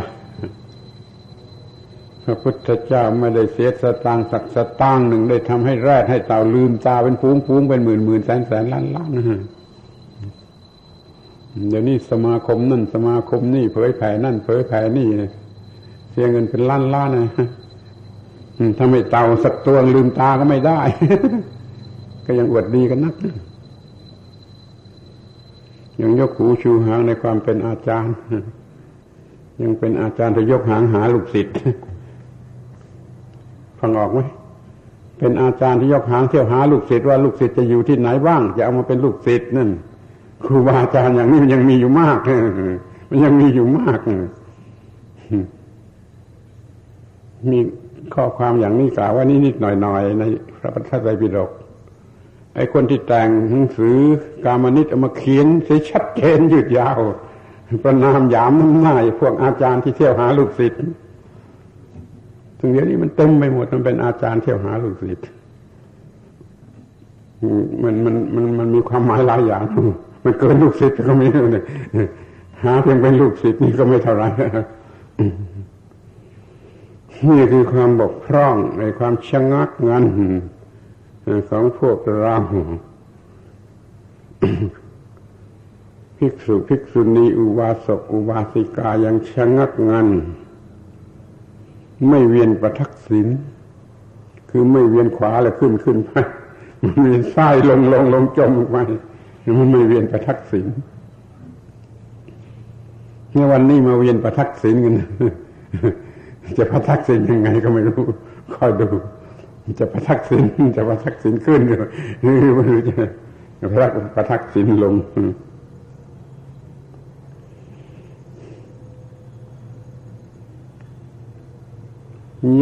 พระพุทธเจ้าไม่ได้เสียสตางสักสตางหนึ่งได้ทำให้แรดให้เต่าลืมตาเป็นฟูงฟูงเป็นหมื่นหมื่นแสนแสนล้านล้านนะเดี๋ยวนี้สมาคมนั่นสมาคมนี่เผยแผ่นั่นเผยแผ่นี่เสียเงินเป็นล้านล้านนะถ้าไม่เต่าสักตัวลืมตาก็ไม่ได้ ก็ยังอวดดีกันนัก ยังยกหูชูหางในความเป็นอาจารย์ ยังเป็นอาจารย์จะยกหางหาลูกศิษย์ฟังออกไหมเป็นอาจารย์ที่ยกหางเที่ยวหาลูกศิษย์ว่าลูกศิษย์จะอยู่ที่ไหนบ้างจะเอามาเป็นลูกศิษย์นั่นครูบาอาจารย์อย่างนี้มันยังมีอยู่มากมันยังมีอยู่มากมีข้อความอย่างนี้กล่าวว่านี่นิดหน่อยๆในพระพุทธไตรปิฎก ไอ้คนที่แต่งหนังสือกามนิตเอามาเขียนใช้ชัดเจนยืดยาวประนามยามน้ำหน้าพวกอาจารย์ที่เที่ยวหาลูกศิษย์ถึงเดี๋ยวนี้มันเต็มไปหมดมันเป็นอาจารย์เที่ยวหาลูกศิษย์มันมันมันมันมีความหมายหลายอย่าง มันเกินลูกศิษย์ก็มีเลยหาเพียงเป็นลูกศิษย์นี่ก็ไม่เท่าไรนี่คือความบกพร่องในความชะงักงัน ของพวกเราภิกษุภิกษุณีอุบาสกอุบาสิกายังชะงักงัน ไม่เวียนประทักษิณคือไม่เวียนขวาแล้วขึ้นขึ้นไปมันเวียนซ้ายลงลงลงจมลงไปมันไม่เวียนประทักษิณเนี่ยวันนี้มาเวียนประทักษิณกันจะประทักษิณยังไงก็ไม่รู้คอยดู จะประทักษิณจะประทักษิณขึ้นหรือไม่รู้จะพระประทักษิณลง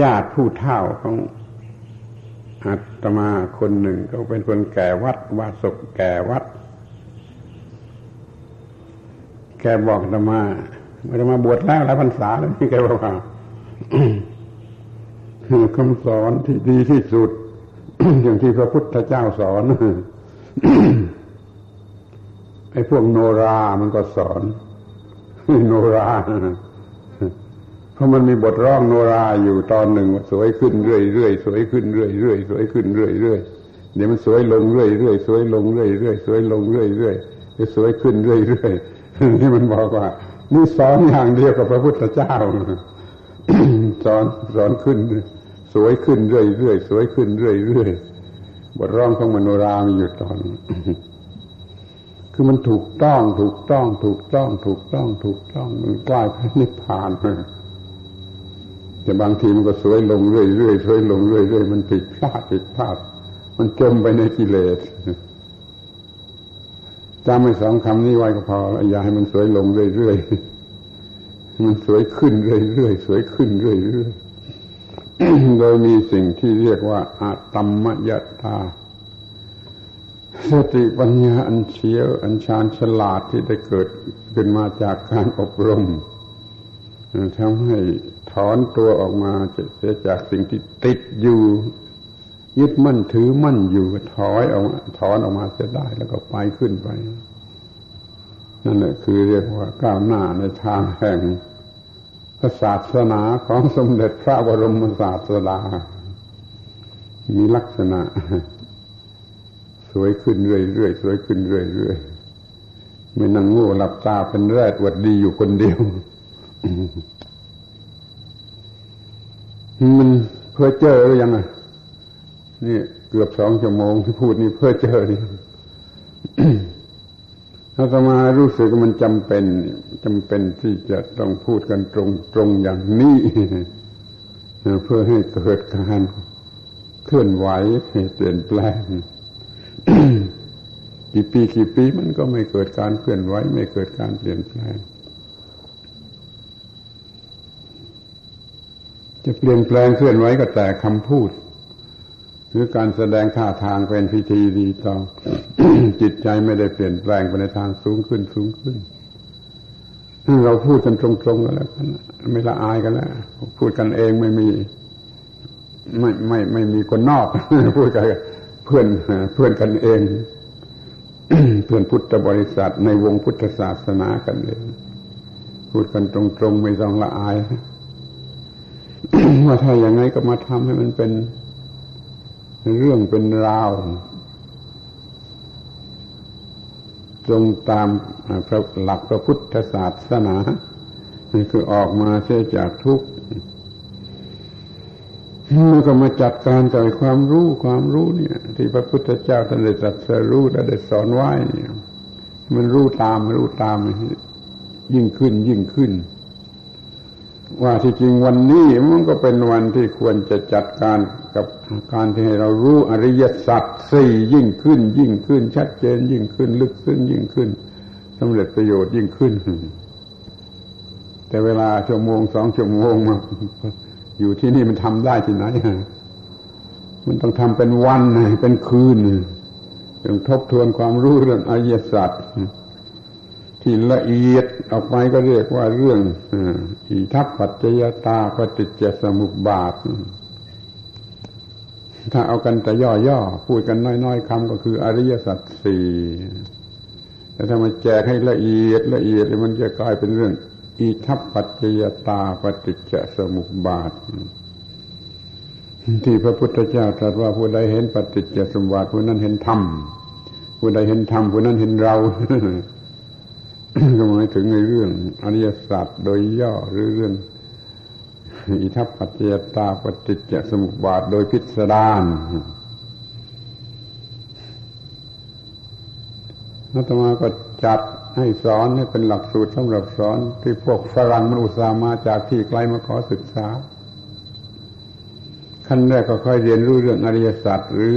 ญาติผู้เท่าของอาตมาคนหนึ่งเขาเป็นคนแก่วัดวาสกแก่วัด แกบอกอาตมาอาตมาบวชแล้วหลายพรรษาแล้วนี่แกบอกว่า คำสอนที่ดีที่สุด อย่างที่พระพุทธเจ้าสอนไอ้พวกโนรา มันก็สอน โนรา เพราะมันมีบทร้องโนราอยู่ตอนหนึ่งสวยขึ้นเรื่อยๆสวยขึ้นเรื่อยๆสวยขึ้นเรื่อยๆเดี๋ยวมันสวยลงเรื่อยๆสวยลงเรื่อยๆสวยลงเรื่อยๆจะสวยขึ้นเรื่อยๆที่มันบอกว่านี่สอนอย่างเดียวกับพระพุทธเจ้าสอนสอนขึ้น สวยขึ้นเรื่อยๆสวยขึ้นเรื่อยๆบทร้องของมโนรามีอยู่ตอน คือมันถูกต้องถูกต้อง ถูกต้อง ถูกต้อง ถูกต้องมันกลายเป็นนิพพานแต่บางทีมันก็สวยลงเรื่อยๆสวยลงเรื่อยๆมันผิดพลาดผิดพลาด มันจมไปในกิเลสจำไม่สองคำนี้ไว้ก็พออย่าให้มันสวยลงเรื่อยๆมันสวยขึ้นเรื่อยๆสวยขึ้นเรื่อยๆ โดยมีสิ่งที่เรียกว่าอาตมมยตาสติปัญญาอันเฉียวอันชาญฉลาดที่ได้เกิดขึ้นมาจากการอบรมทำให้ถอนตัวออกมาจะจากสิ่งที่ติดอยู่ ยึดมั่นถือมั่นอยู่ถอยออกถอนออกมาจะได้แล้วก็ไปขึ้นไป นั่นแหละคือเรียกว่าก้าวหน้าในทางแห่ง ศาสนาของสมเด็จพระบรมศาสดา มีลักษณะ สวยขึ้นเรื่อยๆสวยขึ้นเรื่อยๆไม่นั่งโง่หลับตาเป็นแรดวัดดีอยู่คนเดียว มันเพื่อเจอหรือยังไงนี่เกือบสองชั่วโมงที่พูดนี่เพื่อเจอนี่อาตมารู้สึกมันจำเป็นจำเป็นที่จะต้องพูดกันตรงตรงอย่างนี้ เพื่อให้เกิดการเคลื่อนไหวเปลี่ยนแปลงกี่ปีกี่ปีมันก็ไม่เกิดการเคลื่อนไหวไม่เกิดการเปลี่ยนแปลง จะเปลี่ยนแปลงเคลื่อนไหวก็แต่คำพูด หรือการแสดงท่าทางเป็นพิธีดีตองจิตใจไม่ได้เปลี่ยนแปลงไปในทางสูงขึ้นสูงขึ้นเราพูดกันตรงๆกันแล้วกันไม่ละอายกันแล้วพูดกันเองไม่มี ไม่ไม่ไม่มีคนนอก พูดกันเพื่อนเพื่อนกันเอง เพื่อนพุทธบริษัทในวงพุทธศาสนากันเองพูดกันตรงๆไม่ต้องละอายว่าถ้าอย่างไงก็มาทำให้มันเป็น เรื่องเป็นราวตรงตามพระหลักพระพุทธศาสนาคือออกมาเสียจากทุกข์มันก็มาจัดการกับความรู้ความรู้เนี่ย ที่พระพุทธเจ้าท่านได้ตรัสรู้และได้สอนไว้เนี่ย มันรู้ตามรู้ตามยิ่งขึ้นยิ่งขึ้น ว่าที่จริงวันนี้มันก็เป็นวันที่ควรจะจัดการกับการที่ให้เรารู้อริยสัจสี่ยิ่งขึ้น ยิ่งขึ้น ชัดเจนยิ่งขึ้น ลึกขึ้นยิ่งขึ้นสำเร็จประโยชน์ยิ่งขึ้น แต่เวลาชั่วโมงสองชั่วโมงมาอยู่ที่นี่มันทำได้ที่ไหนมันต้องทำเป็นวันเป็นคืนต้องทบทวนความรู้เรื่องอริยสัจ ที่ละเอียดออกไปก็เรียกว่าเรื่องอิทัปปัจจยตาปฏิจจสมุปบาท ถ้าเอากันแต่ย่อๆ พูดกันน้อยๆคำก็คืออริยสัจสี่แต่ถ้ามาแจกให้ละเอียดละเอียดมันจะกลายเป็นเรื่องอิทัปปัจจยตาปฏิจจสมุปบาท ที่พระพุทธเจ้าตรัสว่าผู้ใดเห็นปฏิจจสมุปบาทผู้นั้นเห็นธรรมผู้ใดเห็นธรรมผู้นั้นเห็นเรา ก็หมายถึงในเรื่องอริยสัจโดยย่อหรือเรื่องอิทัปปัจจยตาปฏิจจสมุปบาทโดยพิสดารนัตมาก็จัดให้สอนให้เป็นหลักสูตรสำหรับสอนที่พวกฝรั่งมันอุตส่าห์มาจากที่ไกลมาขอศึกษา ขั้นแรกก็ค่อยเรียนรู้เรื่องอริยสัจหรือ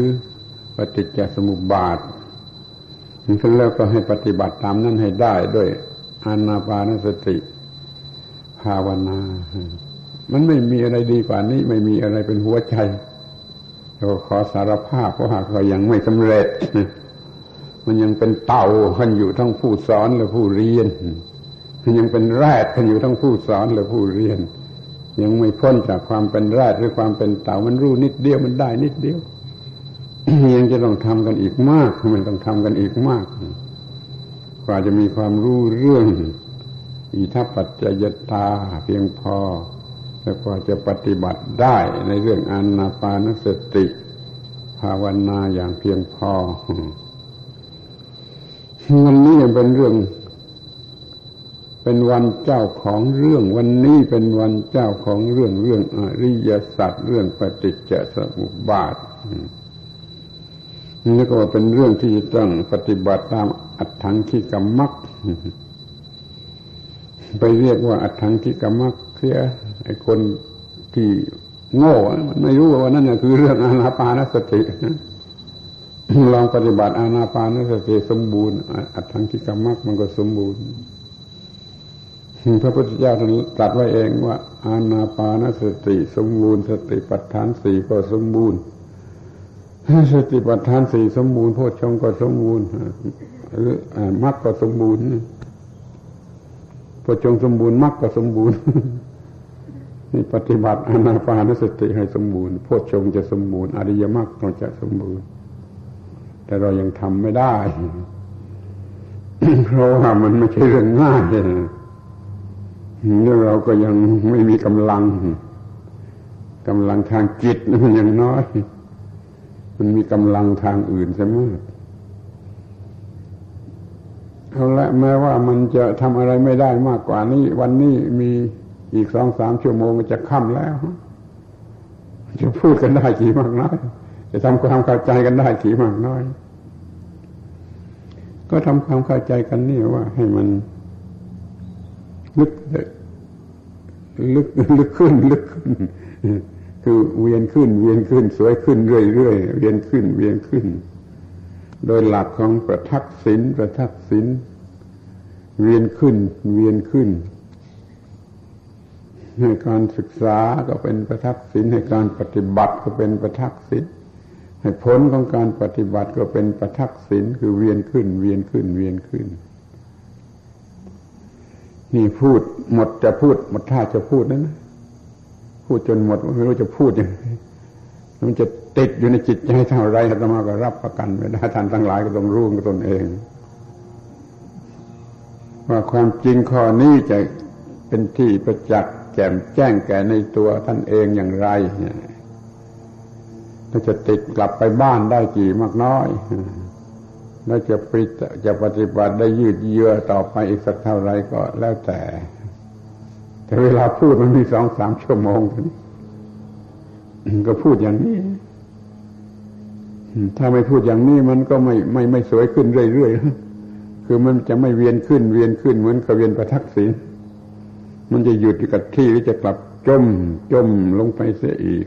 ปฏิจจสมุปบาท ขั้นแล้วก็ให้ปฏิบัติตามนั้นให้ได้ด้วยอานาปานสติ ภาวนา มันไม่มีอะไรดีกว่านี้ ไม่มีอะไรเป็นหัวใจ เราขอสารภาพเพราะหากเรายังไม่สำเร็จ มันยังเป็นเต่ากันอยู่ทั้งผู้สอนและผู้เรียน มันยังเป็นแรดกันอยู่ทั้งผู้สอนและผู้เรียน ยังไม่พ้นจากความเป็นแรดหรือความเป็นเต่ามันรู้นิดเดียวมันได้นิดเดียว ยังจะต้องทำกันอีกมาก มันต้องทำกันอีกมาก กว่าจะมีความรู้เรื่อง อิทัปปัจจยตาเพียงพอแต่กว่าจะปฏิบัติได้ในเรื่องอานาปานสติ ภาวนาอย่างเพียงพอวันนี้เป็นเรื่อง เป็นวันเจ้าของเรื่อง วันนี้เป็นวันเจ้าของเรื่องเรื่องอริยสัจเรื่องปฏิจจสมุปบาท นี่ก็เป็นเรื่องที่ต้องปฏิบัติตามอัตถังคิกรรมักไปเรียกว่าอัตถังคิกรรมักเสียไอ้คนที่โง่มันไม่รู้ว่านั่นคือเรื่องอานาปานสติลองปฏิบัติอานาปานสติสมบูรณ์อัตถังคิกรรมักมันก็สมบูรณ์พระพุทธเจ้าท่านตรัสไว้เองว่า อานาปานสติ สมบูรณ์สติปัฏฐานสี่ก็สมบูรณ์ สติปัฏฐานสี่สมบูรณ์โพชฌงก็สมบูรณ์หรือมรรคก็สมบูรณ์โพชฌงสมบูรณ์มรรคก็สมบูรณ์นี่ปฏิบัติอนาปานสติให้สมบูรณ์โพชฌงจะสมบูรณ์อริยมรรคต้องจะสมบูรณ์ แต่เรายังทำไม่ได้ เพราะว่ามันไม่ใช่เรื่องง่ายเรื่องเราก็ยังไม่มีกำลังกำลังทางจิตมันยังน้อย มันมีกำลังทางอื่นเสมอเอาละแม้ว่ามันจะทำอะไรไม่ได้มากกว่านี้ วันนี้มีอีกสองสามชั่วโมงจะค่ำแล้ว จะพูดกันได้กี่มากน้อย จะทำความเข้าใจกันได้กี่มากน้อย ก็ทำความเข้าใจกันนี่ว่า ให้มันลึกลึกลึกขึ้นลึกขึ้น คือเวียนขึ้น เวียนขึ้น สวยขึ้นเรื่อยๆเวียนขึ้น เวียนขึ้น โดยหลักของประทักษิณประทักษิณเวียนขึ้น เวียนขึ้น ให้การศึกษาก็เป็นประทักษิณให้การปฏิบัติก็เป็นประทักษิณให้ผลของการปฏิบัติก็เป็นประทักษิณคือเวียนขึ้น เวียนขึ้น เวียนขึ้น นี่พูดหมดจะพูดหมดท่าจะพูดนั้นนะ พูดจนหมดไม่รู้จะพูดยังไงมันจะติดอยู่ในจิตใจเท่าไรธรรมาก็รับประกันไม่ได้ท่านทั้งหลายก็ต้องรู้กับตนเอง ว่าความจริงข้อนี้จะเป็นที่ประจักษ์แจ่มแจ้งแก่ในตัวท่านเองอย่างไรถ้าจะติดกลับไปบ้านได้กี่มากน้อยแล้วจะปริจะปฏิบัติได้ยืดเยื้อต่อไปอีกสักเท่าไรก็แล้วแต่ แต่เวลาพูดมันมีสองสามชั่วโมงก็พูดอย่างนี้ ถ้าไม่พูดอย่างนี้มันก็ไม่ไม่ไม่สวยขึ้นเรื่อยๆ คือมันจะไม่เวียนขึ้นเวียนขึ้นเหมือนกับเวียนประทักษิณ มันจะหยุดกับที่หรือจะกลับจมจมลงไปเสียอีก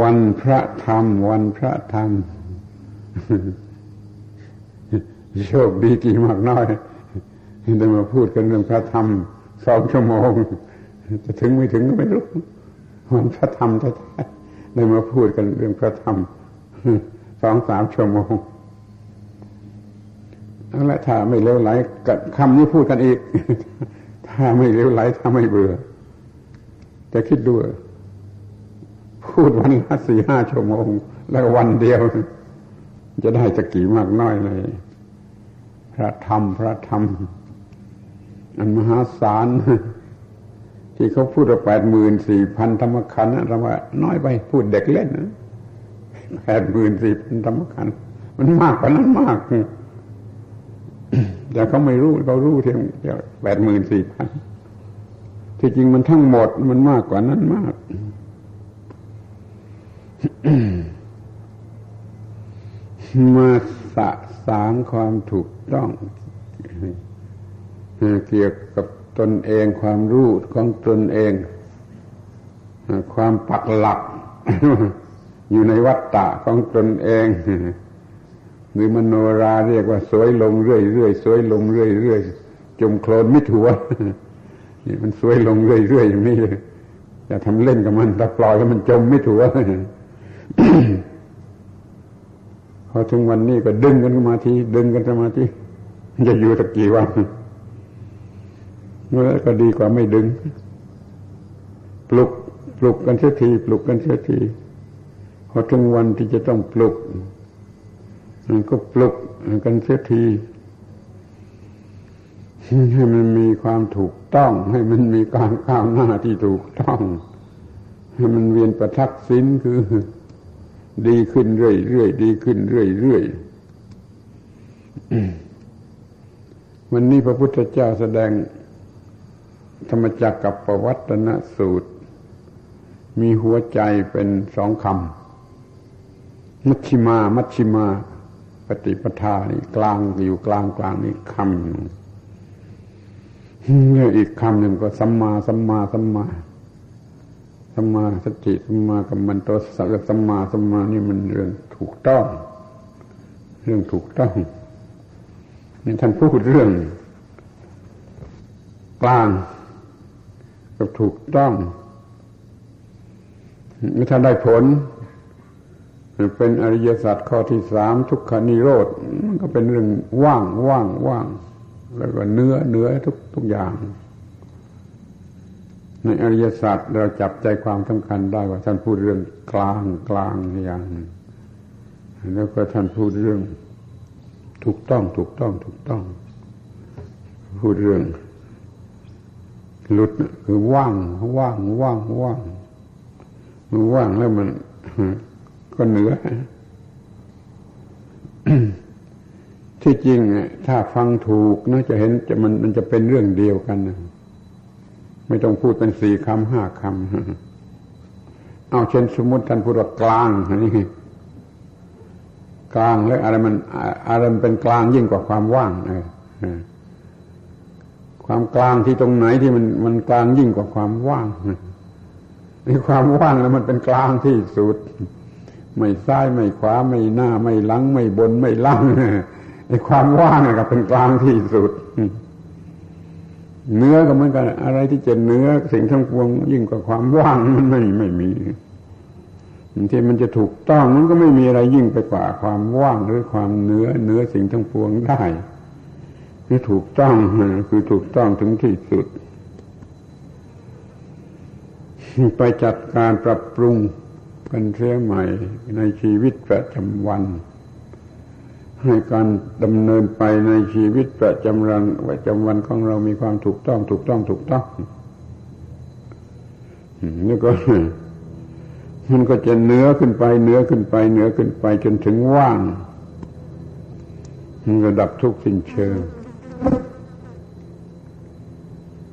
วันพระธรรม วันพระธรรม โชคดีกี่มากน้อยได้มาพูดกันเรื่องพระธรรมสองชั่วโมงจะถึงไม่ถึงก็ไม่รู้วันพระธรรมแท้ๆได้มาพูดกันเรื่องพระธรรมสองสามชั่วโมงและถ้าไม่เลวไหลคำนี้พูดกันอีก ถ้าไม่เลวไหลถ้าไม่เบื่อจะคิดดูพูดวันละสี่ห้าชั่วโมง แล้ววันเดียว จะได้จะกี่มากน้อยเลย ระธรรมพระธรรม อันมหาศาลที่เขาพูดว่าแปดหมื่นสี่พันธรรมขันธ์เราว่าน้อยไปพูดเด็กเล่นนะแปดหมื่นสี่พันธรรมขัน มันมากกว่านั้นมากแต่เขาไม่รู้เขารู้เพียงแปดหมื่นสี่พันที่จริงมันทั้งหมดมันมากกว่านั้นมากมาสะ สางความถูกต้อง เกี่ยวกับตนเองความรู้ของตนเอง ความปักหลัก อยู่ในวัฏฏะของตนเองหรือมโนราเรียกว่าสวยลงเรื่อยๆสวยลงเรื่อยๆจมโคลนมิถัวนี่มันสวยลงเรื่อยๆอย่างนี้จะทำเล่นกับมันถ้าปล่อยแล้วมันจมไม่ถัว พอถึงวันนี้ก็ดึงกันมาทีดึงกันสมาธิจะอยู่สักกี่วันแล้วก็ดีกว่าไม่ดึง ปลุกปลุกกันเสียทีปลุกกันเสียทีพอถึงวันที่จะต้องปลุกมันก็ปลุกกันเสียทีให้มันมีความถูกต้อง ให้มันมีการก้าวหน้าที่ถูกต้อง ให้มันเวียนประทักษิณคือ ดีขึ้นเรื่อยๆดีขึ้นเรื่อยๆวันนี้พระพุทธเจ้าแสดงธรรมจักกับประวัตนสูตร มีหัวใจเป็นสองคำมัชชิมา มัชชิมา ปฏิปทานี่กลางอยู่กลางกลางนี่คำเนี่ยอีกคำหนึ่งก็สัมมาสัมมาสัมมา สัมมาสติสัมมากัมมันโตสักสัมมาสัมมานี่มันเรื่องถูกต้อง เรื่องถูกต้องนี่ท่านพูดเรื่อง กลางกับถูกต้องไม่ท่านได้ผล เป็นอริยสัจข้อที่สามทุกขานิโรธมันก็เป็นเรื่องว่างว่างว่างแล้วก็เนื้อเนื้อทุกทุกอย่าง ในอริยศาสัจเราจับใจความสำคัญได้ว่าท่านพูดเรื่องกลางกลางอย่างแล้วก็ท่านพูดเรื่องถูกต้องถูกต้องถูกต้อง พูดเรื่องหลุดคือว่างว่างว่างว่างมันว่างแล้วมันก็เหนือที่จริงถ้าฟังถูกนะจะเห็นจะมันมันจะเป็นเรื่องเดียวกันนะ ไม่ต้องพูดเป็นสี่คำห้าคำเอาเช่นสมมติท่านพูดว่ากลางนี่กลางแล้วอะไรมันอะไรมันเป็นกลางยิ่งกว่าความว่างเออความกลางที่ตรงไหนที่มันมันกลางยิ่งกว่าความว่างในความว่างแล้วมันเป็นกลางที่สุด ไม่ซ้ายไม่ขวาไม่หน้า ไม่หลัง ไม่บนไม่ล่างไอ้ความว่างก็เป็นกลางที่สุด เนื้อก็เหมือนกัน อะไรที่จะเนื้อสิ่งทั้งปวง ยิ่งกว่าความว่างมันไม่ไม่มีที่มันจะถูกต้องมันก็ไม่มีอะไรยิ่งไปกว่า ความว่างหรือความเนื้อเนื้อสิ่งทั้งปวงได้คือถูกต้องคือถูกต้องถึงที่สุด ไปจัดการปรับปรุงกันเสียใหม่ในชีวิตประจำวัน ให้การดำเนินไปในชีวิตประจำวันประจำวันของเรามีความถูกต้อง ถูกต้องถูกต้องนี่ก็มันก็จะเนื้อขึ้นไปเนื้อขึ้นไปเนื้อขึ้นไปจนถึงว่างมันระดับทุกสิ่งเชิง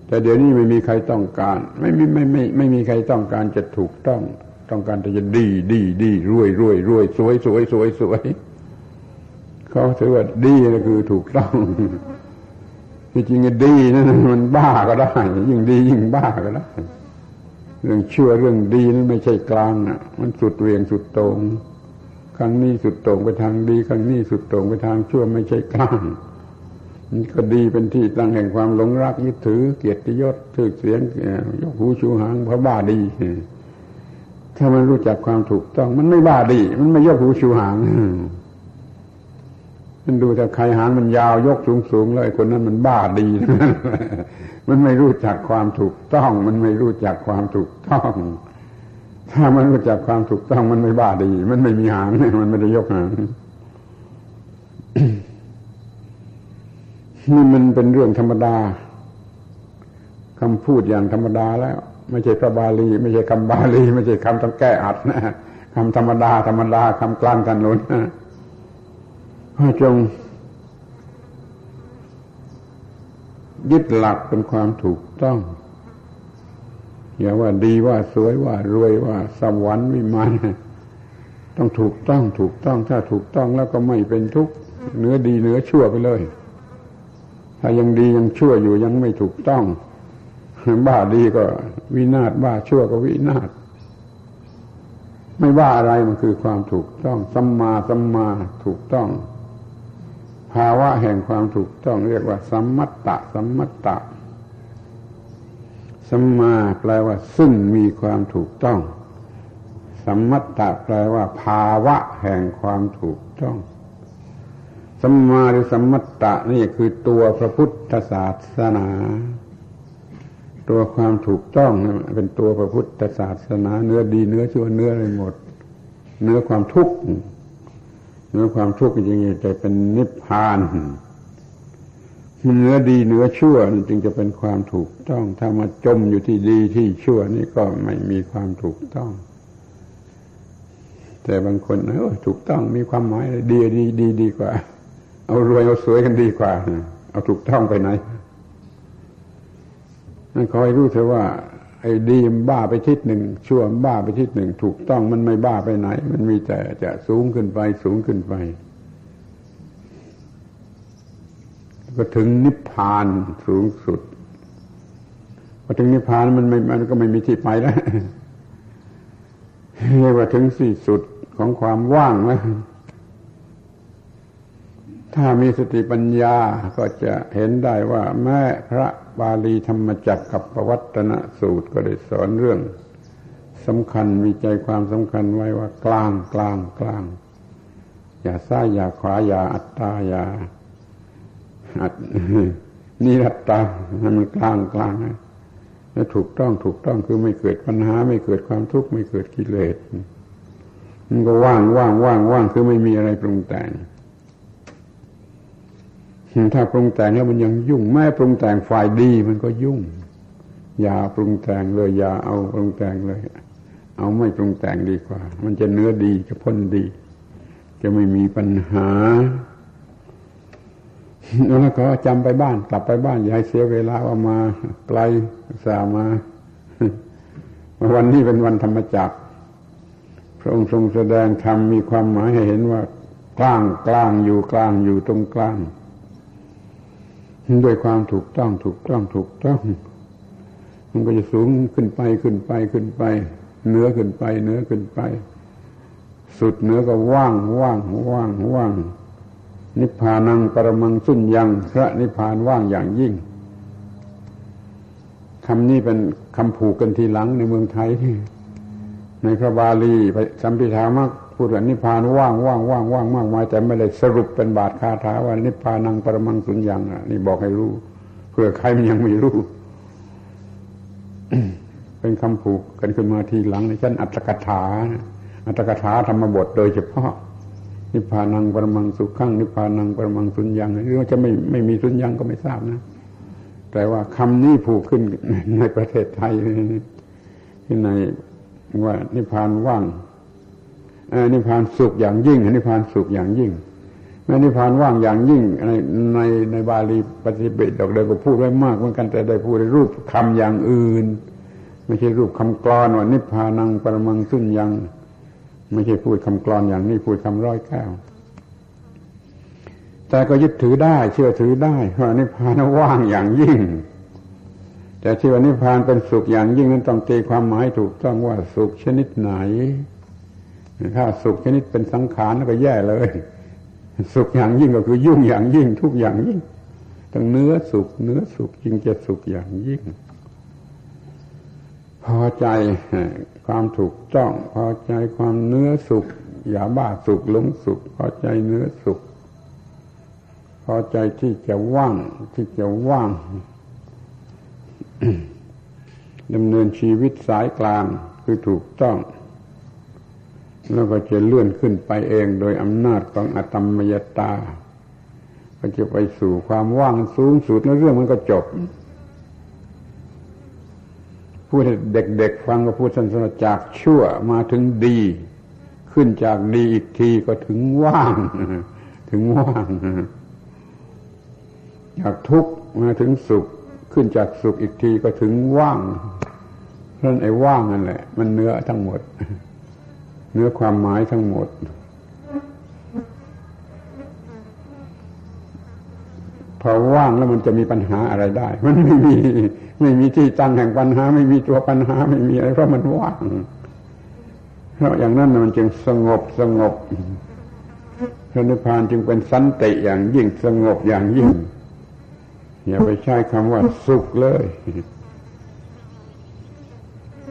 แต่เดี๋ยวนี้ไม่มีใครต้องการ ไม่มีไม่ไม่ไม่มีใครต้องการจะถูกต้อง ต้องการแต่จะดีดีดีรวยรวยรวยสวยสวยสวยสวย เขาถือว่าดีก็คือถูกต้องที่จริงดีนั่นมันบ้าก็ได้ ยิ่งดียิ่งบ้าก็ได้เรื่องเชั่วเรื่องดีนั้นไม่ใช่กลางอะ มันสุดเวียงสุดตรงครั้งนี้สุดตรงไปทางดีครั้งนี้สุดตรงไปทางชั่วไม่ใช่กลางมันก็ดีเป็นที่ตั้งแห่งความหลงรักยึดถือ เกียรติยศถือเสียงยกหูชูหางเพราะบ้าดีถ้ามันรู้จักความถูกต้อง มันไม่บ้าดี มันไม่ยกหูชูหาง มันดูแต่ใครหางมันยาวยกสูงสูงเลยคนนั้นมันบ้าดี มันไม่รู้จักความถูกต้อง มันไม่รู้จักความถูกต้อง ถ้ามันรู้จักความถูกต้องมันไม่บ้าดี มันไม่มีหางมันไม่ได้ยกหางนี่มันเป็นเรื่องธรรมดาคำพูดอย่างธรรมดาแล้ว ไม่ใช่พระบาลี ไม่ใช่คำบาลี ไม่ใช่คำต้องแก้อัดนะคำธรรมดา ธรรมดาคำกลางกันนุน ให้จงยึดหลักเป็นความถูกต้อง อย่าว่าดีว่าสวยว่ารวยว่าสวรรค์วิมานต้องถูกต้องถูกต้องถ้าถูกต้องแล้วก็ไม่เป็นทุกข์เนื้อดีเนื้อชั่วไปเลย ถ้ายังดียังชั่วอยู่ยังไม่ถูกต้อง บ้าดีก็วินาศบ้าชั่วก็วินาศไม่ว่าอะไรมันคือความถูกต้องสัมมาสัมมาถูกต้อง ภาวะแห่งความถูกต้องเรียกว่า สัมมัตตะ สัมมัตตะสัมมาแปลว่า ซึ่งมีความถูกต้อง สัมมัตตะแปลว่า ภาวะแห่งความถูกต้องสัมมาหรือสัมมัตตะนี่คือตัวพระพุทธศาสนา ตัวความถูกต้องเป็นตัวพระพุทธศาสนา เนื้อดีเนื้อชั่วเนื้ออะไรหมด เนื้อความทุกข์ เนื้อความทุกข์จริงๆจะเป็นนิพพานเนื้อดีเนื้อชั่วนี่จึงจะเป็นความถูกต้อง ถ้ามาจมอยู่ที่ดีที่ชั่วนี่ก็ไม่มีความถูกต้อง แต่บางคนเออถูกต้องมีความหมายดีดีดีดีกว่า เอารวยเอาสวยกันดีกว่า เอาถูกต้องไปไหนนั่นคอยรู้เถอะว่า ไอ้ดีมบ้าไปทิศหนึ่งชั่วบ้าไปทิศหนึ่งถูกต้องมันไม่บ้าไปไหน มันมีแต่จะสูงขึ้นไปสูงขึ้นไป ก็ถึงนิพพานสูงสุดพอถึงนิพพานมันไม่มันก็ไม่มีที่ไปแล้วเรียกว่าถึงสี่สุดของความว่างแล้ว ถ้ามีสติปัญญาก็จะเห็นได้ว่าแม้พระบาลีธรรมจักรกับประวัตนสูตรก็ได้สอนเรื่องสำคัญมีใจความสำคัญไว้ว่ากลางกลางกลาง อย่าซ้ายอย่าขวาอย่าอัตตาอย่าอัดนิรัตตาให้มันกลางกลางแล้วถูกต้องถูกต้องคือไม่เกิดปัญหา ไม่เกิดความทุกข์ไม่เกิดกิเลสมันก็ว่างว่างว่างว่างคือไม่มีอะไรปรุงแต่ง ถ้าปรุงแต่งแล้วมันยังยุ่งแม้ปรุงแต่งฝ่ายดีมันก็ยุ่ง อย่าปรุงแต่งเลยอย่าเอาปรุงแต่งเลย เอาไม่ปรุงแต่งดีกว่า มันจะเนื้อดีจะพ้นดี จะไม่มีปัญหาแล้วก็จำไปบ้านกลับไปบ้าน อย่าให้เสียเวลาว่ามาไกลสามาวันนี้เป็นวันธรรมจักร พระองค์ทรงแสดงธรรมมีความหมายให้เห็นว่ากลางกลางอยู่กลางอยู่ตรงกลาง ด้วยความถูกต้องถูกต้องถูกต้อง มันก็จะสูงขึ้นไปขึ้นไปขึ้นไปเนื้อขึ้นไปเนื้อขึ้นไป สุดเนื้อก็ว่างว่างว่างว่าง นิพพานังปรมังสุญญัง พระนิพพานว่างอย่างยิ่งคำนี้เป็นคำผูกกันทีหลังในเมืองไทย ในพระบาลีไปสัมพิธามัก พูดว่านิพพานว่างว่างว่างว่างมากมายแต่ไม่ได้สรุปเป็นบาทคาถาว่านิพพานังปรมังสุญญังนี่บอกให้รู้เพื่อใครมันยังไม่รู้เป็นคำผูกกันขึ้นมาทีหลังในชั้นอัตถกถา อัตถกถาธรรมบทโดยเฉพาะ นิพพานังปรมังสุขังนิพพานังปรมังสุญญังหรือว่าจะไม่ไม่มีสุญญังก็ไม่ทราบนะ แต่ว่าคำนี้ผูกขึ้นในประเทศไทยที่ในว่านิพพานว่าง นิพพานสุขอย่างยิ่งนิพพานสุขอย่างยิ่งแม้นิพพานว่างอย่างยิ่งในในในบาลีปฏิบัติดอกเดียวก็พูดไว้มากเหมือนกันแต่ได้พูดในรูปคำอย่างอื่น ไม่ใช่รูปคำกรอนว่านิพพานังปรมังสุญยัง ไม่ใช่พูดคำกรอนอย่างนี้พูดคำร้อยแก้วแต่ก็ยึดถือได้ เชื่อถือได้ว่านิพพานว่างอย่างยิ่ง แต่ที่ว่านิพพานเป็นสุขอย่างยิ่งนั้นต้องตีความหมายถูกต้องว่าสุขชนิดไหน ถ้าสุขชนิดเป็นสังขารก็แย่เลย สุขอย่างยิ่งก็คือยุ่งอย่างยิ่ง ทุกอย่างยิ่งทั้งเนื้อสุขเนื้อสุขยิ่งจะสุขอย่างยิ่ง พอใจความถูกต้อง พอใจความเนื้อสุข อย่าบ้าสุขหลงสุข พอใจเนื้อสุข พอใจที่จะว่างที่จะว่างดำเนินชีวิตสายกลางคือถูกต้อง แล้วก็จะเลื่อนขึ้นไปเองโดยอำนาจของอตมมยตา ก็จะไปสู่ความว่างสูงสุดแล้วเรื่องมันก็จบ พูดเด็กๆฟังก็พูดสันสนจากชั่วมาถึงดี ขึ้นจากดีอีกทีก็ถึงว่าง ถึงว่าง จากทุกข์มาถึงสุข ขึ้นจากสุขอีกทีก็ถึงว่างเพราะไอ้ว่างนั่นแหละ มันเนื้อทั้งหมด เนื้อความหมายทั้งหมด พอว่างแล้วมันจะมีปัญหาอะไรได้ มันไม่มี ไม่มีที่ตั้งแห่งปัญหา ไม่มีตัวปัญหา ไม่มีอะไรเพราะมันว่างเพราะอย่างนั้นมันจึงสงบสงบพระนิพพานจึงเป็นสันติอย่างยิ่งสงบอย่างยิ่ง อย่าไปใช้คำว่าสุขเลย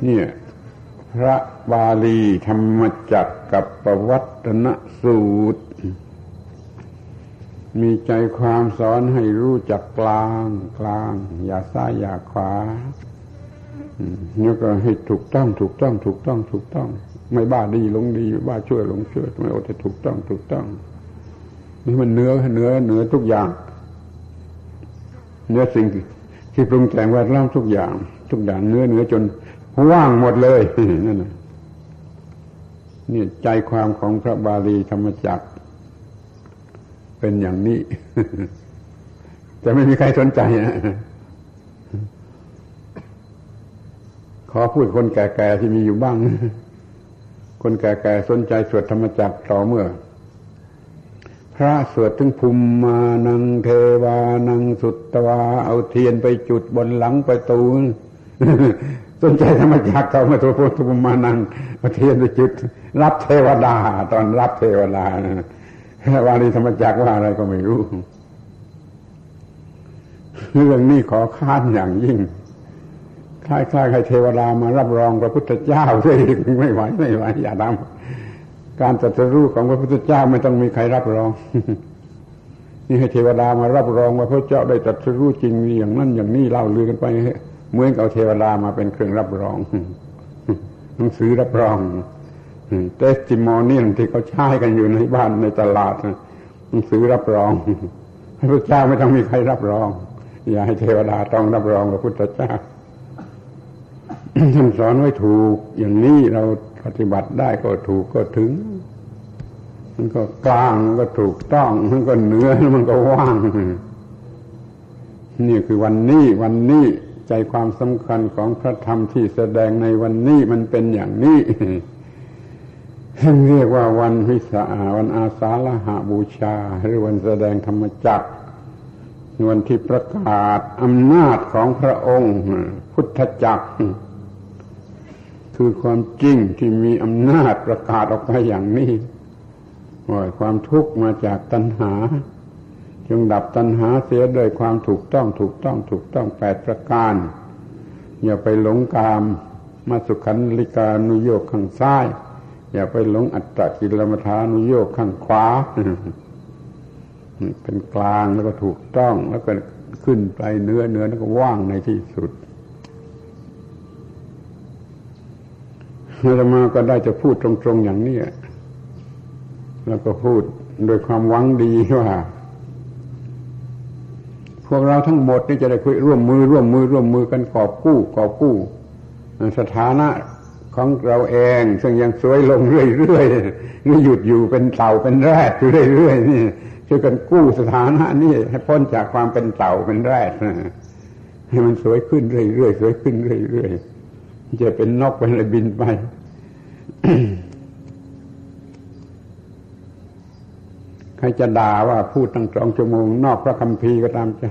เนี่ย พระบาลีธรรมจักกับประวัตนสูตร มีใจความสอนให้รู้จักกลางกลาง อย่าซ้ายอย่าขวานี่ก็ให้ถูกต้องถูกต้อง ถูกต้องถูกต้อง ไม่บ้าดีลงดีบ้าช่วยลงช่วยไม่โอแต่ถูกต้องถูกต้องนี่มันเนื้อเนื้อเนื้อทุกอย่าง เนื้อสิ่งที่ปรุงแต่งแวดล้อมทุกอย่าง ทุกอย่างเนื้อเนื้อจน ว่างหมดเลยนั่นนี่ใจความของพระบาลีธรรมจักร เป็นอย่างนี้ แต่ไม่มีใครสนใจนะขอพูดคนแก่ๆที่มีอยู่บ้าง คนแก่ๆสนใจสวดธรรมจักรต่อเมื่อ พระสวดถึงภูมิมานังเทวานังสุตวา เอาเทียนไปจุดบนหลังประตู สนใจธรรมจักเขามาตัวพุทธภูมิมานังเอาเทียนไปจุด รับเทวดา ตอนรับเทวดาวารีธรรมจักว่าอะไรก็ไม่รู้ เรื่องนี้ขอค้านอย่างยิ่งคล้ายๆใครเทวดามารับรองพระพุทธเจ้าด้วยไม่ไหวไม่ไหวอย่าทำการตรัสรู้ของพระพุทธเจ้าไม่ต้องมีใครรับรอง นี่ให้เทวดามารับรองว่าพระเจ้าได้ตรัสรู้จริงอย่างนั้นอย่างนี้เล่าลือกันไป เหมือนเอาเทวดามาเป็นเครื่องรับรองหนังสือรับรองเตสติมอนี่ที่เขาใช้กันอยู่ในบ้านในตลาดหนังสือรับรองพระพุทธเจ้าไม่ต้องมีใครรับรอง อย่าให้เทวดาต้องรับรองพระพุทธเจ้าท่านสอนไว้ถูก อย่างนี้เราปฏิบัติได้ก็ถูกก็ถึง มันก็กลางมันก็ถูกต้อง มันก็เนื้อมันก็ว่าง นี่คือวันนี้วันนี้ ใจความสำคัญของพระธรรมที่แสดงในวันนี้มันเป็นอย่างนี้เรียกว่าวันวิสาวันอาสาฬหาบูชา หรือวันแสดงธรรมจักรวันที่ประกาศอำนาจของพระองค์ พุทธจักร คือความจริงที่มีอำนาจประกาศออกไปอย่างนี้ว่าความทุกข์มาจากตัณหา จงดับตัณหาเสียโดยความถูกต้องถูกต้องถูกต้องแปดประการ อย่าไปหลงกาม มาสุขันลิกานุโยกข้างซ้าย อย่าไปหลงอัตตกิลมัฐานุโยกข้างขวาเป็นกลางแล้วก็ถูกต้องแล้วก็ขึ้นไปเนื้อเนื้อแล้วก็ว่างในที่สุดอาตมาก็ได้จะพูดตรงๆอย่างนี้แล้วก็พูดโดยความหวังดีว่า พวกเราทั้งหมดนี่จะได้คุยร่วมมือร่วมมือร่วมมือกันกอบกู้กอบกู้สถานะของเราเอง ซึ่งยังสวยลงเรื่อยๆนี่หยุดอยู่เป็นเต่าเป็นแรดอยู่เรื่อยๆนี่ช่วยกันกู้สถานะนี่ให้พ้นจากความเป็นเต่าเป็นแรดให้มันสวยขึ้นเรื่อยๆสวยขึ้นเรื่อยๆจะเป็นนกเป็นอะไรบินไป ใครจะด่าว่าพูดตั้งสองชั่วโมง นอกพระคัมภีร์ก็ตามใจ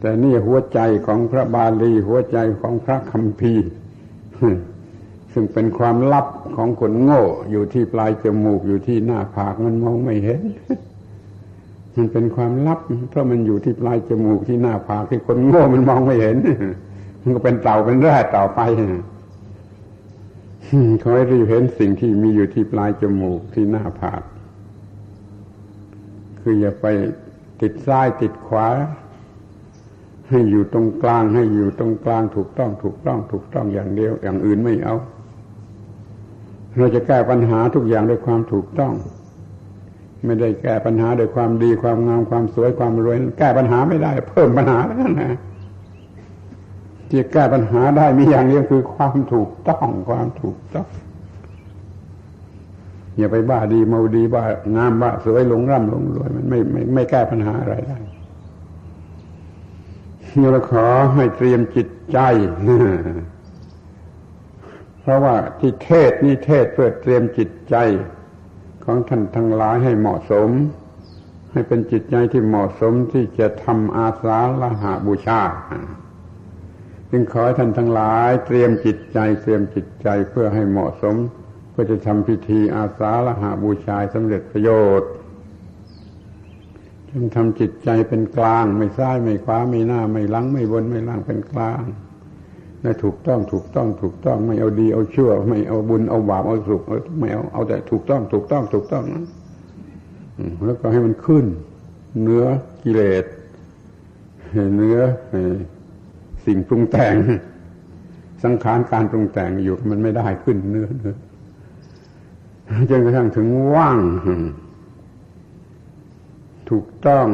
แต่นี่หัวใจของพระบาลีหัวใจของพระคัมภีร์ซึ่งเป็นความลับของคนโง่ อยู่ที่ปลายจมูกอยู่ที่หน้าผากมันมองไม่เห็น มันเป็นความลับ เพราะมันอยู่ที่ปลายจมูกที่หน้าผากที่คนโง่มันมองไม่เห็น มันก็เป็นเต่าเป็นแร่ต่อไปขอให้รีบเห็นสิ่งที่มีอยู่ที่ปลายจมูกที่หน้าผาก คืออย่าไปติดซ้ายติดขวา ให้อยู่ตรงกลางให้อยู่ตรงกลางถูกต้องถูกต้องถูกต้องอย่างเดียว อย่างอื่นไม่เอา เราจะแก้ปัญหาทุกอย่างด้วยความถูกต้อง ไม่ได้แก้ปัญหาด้วยความดีความงามความสวยความรวย แก้ปัญหาไม่ได้ เพิ่มปัญหาแล้วนะที่แก้ปัญหาได้มีอย่างเดียวคือความถูกต้องความถูกต้อง อย่าไปบ้าดีเมาดีบ้างามบ้าสวยหลงร่ำหลงรวยมันไม่ไม่ไม่แก้ปัญหาอะไรได้เราขอให้เตรียมจิตใจ เพราะว่าที่เทศนี่เทศเพื่อเตรียมจิตใจ ของท่านทั้งหลายให้เหมาะสม ให้เป็นจิตใจที่เหมาะสมที่จะทำอาสาละหาบูชาจึงขอให้ท่านทั้งหลาย เตรียมจิตใจ เตรียมจิตใจเพื่อให้เหมาะสม เพื่อจะทำพิธีอาสาละหาบูชาสำเร็จประโยชน์จึงทำจิตใจเป็นกลาง ไม่ซ้ายไม่ขวาไม่หน้า ไม่หลังไม่บนไม่ล่างเป็นกลางและถูกต้องถูกต้องถูกต้องไม่เอาดีเอาชั่ว ไม่เอาบุญเอาบาปเอาสุขไม่เอาเอาแต่ถูกต้องถูกต้องถูกต้องนะแล้วก็ให้มันขึ้น เนื้อกิเลสเนื้อสิ่งปรุงแต่ง สังขารการปรุงแต่งอยู่มันไม่ได้ขึ้นเนื้อเนื้อ จนกระทั่งถึงว่าง ถูกต้อง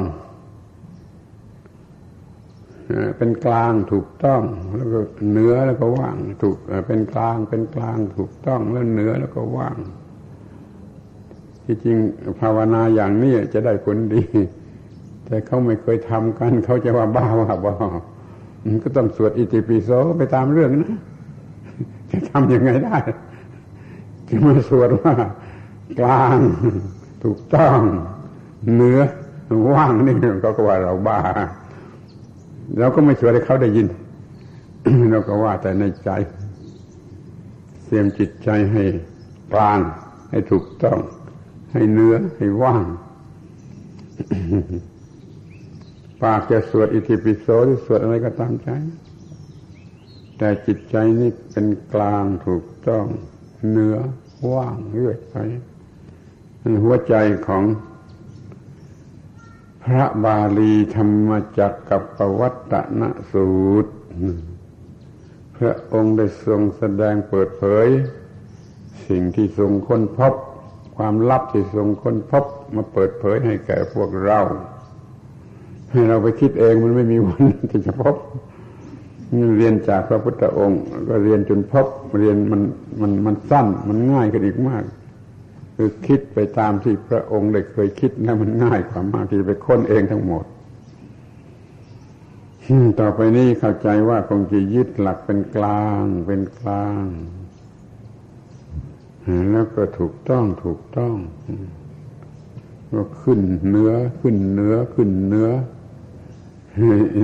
เป็นกลางถูกต้อง แล้วก็เหนือแล้วก็ว่าง ถูกเป็นกลางเป็นกลางถูกต้องแล้วเหนือแล้วก็ว่างที่จริงภาวนาอย่างนี้จะได้ผลดี แต่เขาไม่เคยทำกัน เขาจะว่าบ้าว่าบอก็ต้องสวดอิติปิโสไปตามเรื่องนะ จะทำยังไงได้ จะมาสวดว่ากลางถูกต้องเหนือว่างนี่เขาก็ว่าเราบ้าเราก็ไม่ช่วยให้เขาได้ยิน เราก็ว่าแต่ในใจเตรียมจิตใจให้กลาง ให้ถูกต้อง ให้เนื้อให้ว่าง ปากจะสวดอิติปิโสหรือสวดอะไรก็ตามใจ แต่จิตใจนี่เป็นกลางถูกต้อง เหนือว่างเรื่อยไปหัวใจของพระบาลีธรรมจักกับปวัตนสูตร พระองค์ได้ทรงแสดงเปิดเผย สิ่งที่ทรงค้นพบ ความลับที่ทรงค้นพบมาเปิดเผยให้แก่พวกเรา ให้เราไปคิดเองมันไม่มีวันที่จะพบ เรียนจากพระพุทธองค์ ก็เรียนจนพบเรียนมันมันมันสั้นมันง่ายขึ้นอีกมาก คือคิดไปตามที่พระองค์ได้เคยคิดนะมันง่ายกว่ามากที่ไปค้นเองทั้งหมดต่อไปนี้เข้าใจว่าคงจะยึดหลักเป็นกลางเป็นกลาง แล้วก็ถูกต้องถูกต้อง ก็ขึ้นเนื้อขึ้นเนื้อขึ้นเนื้อ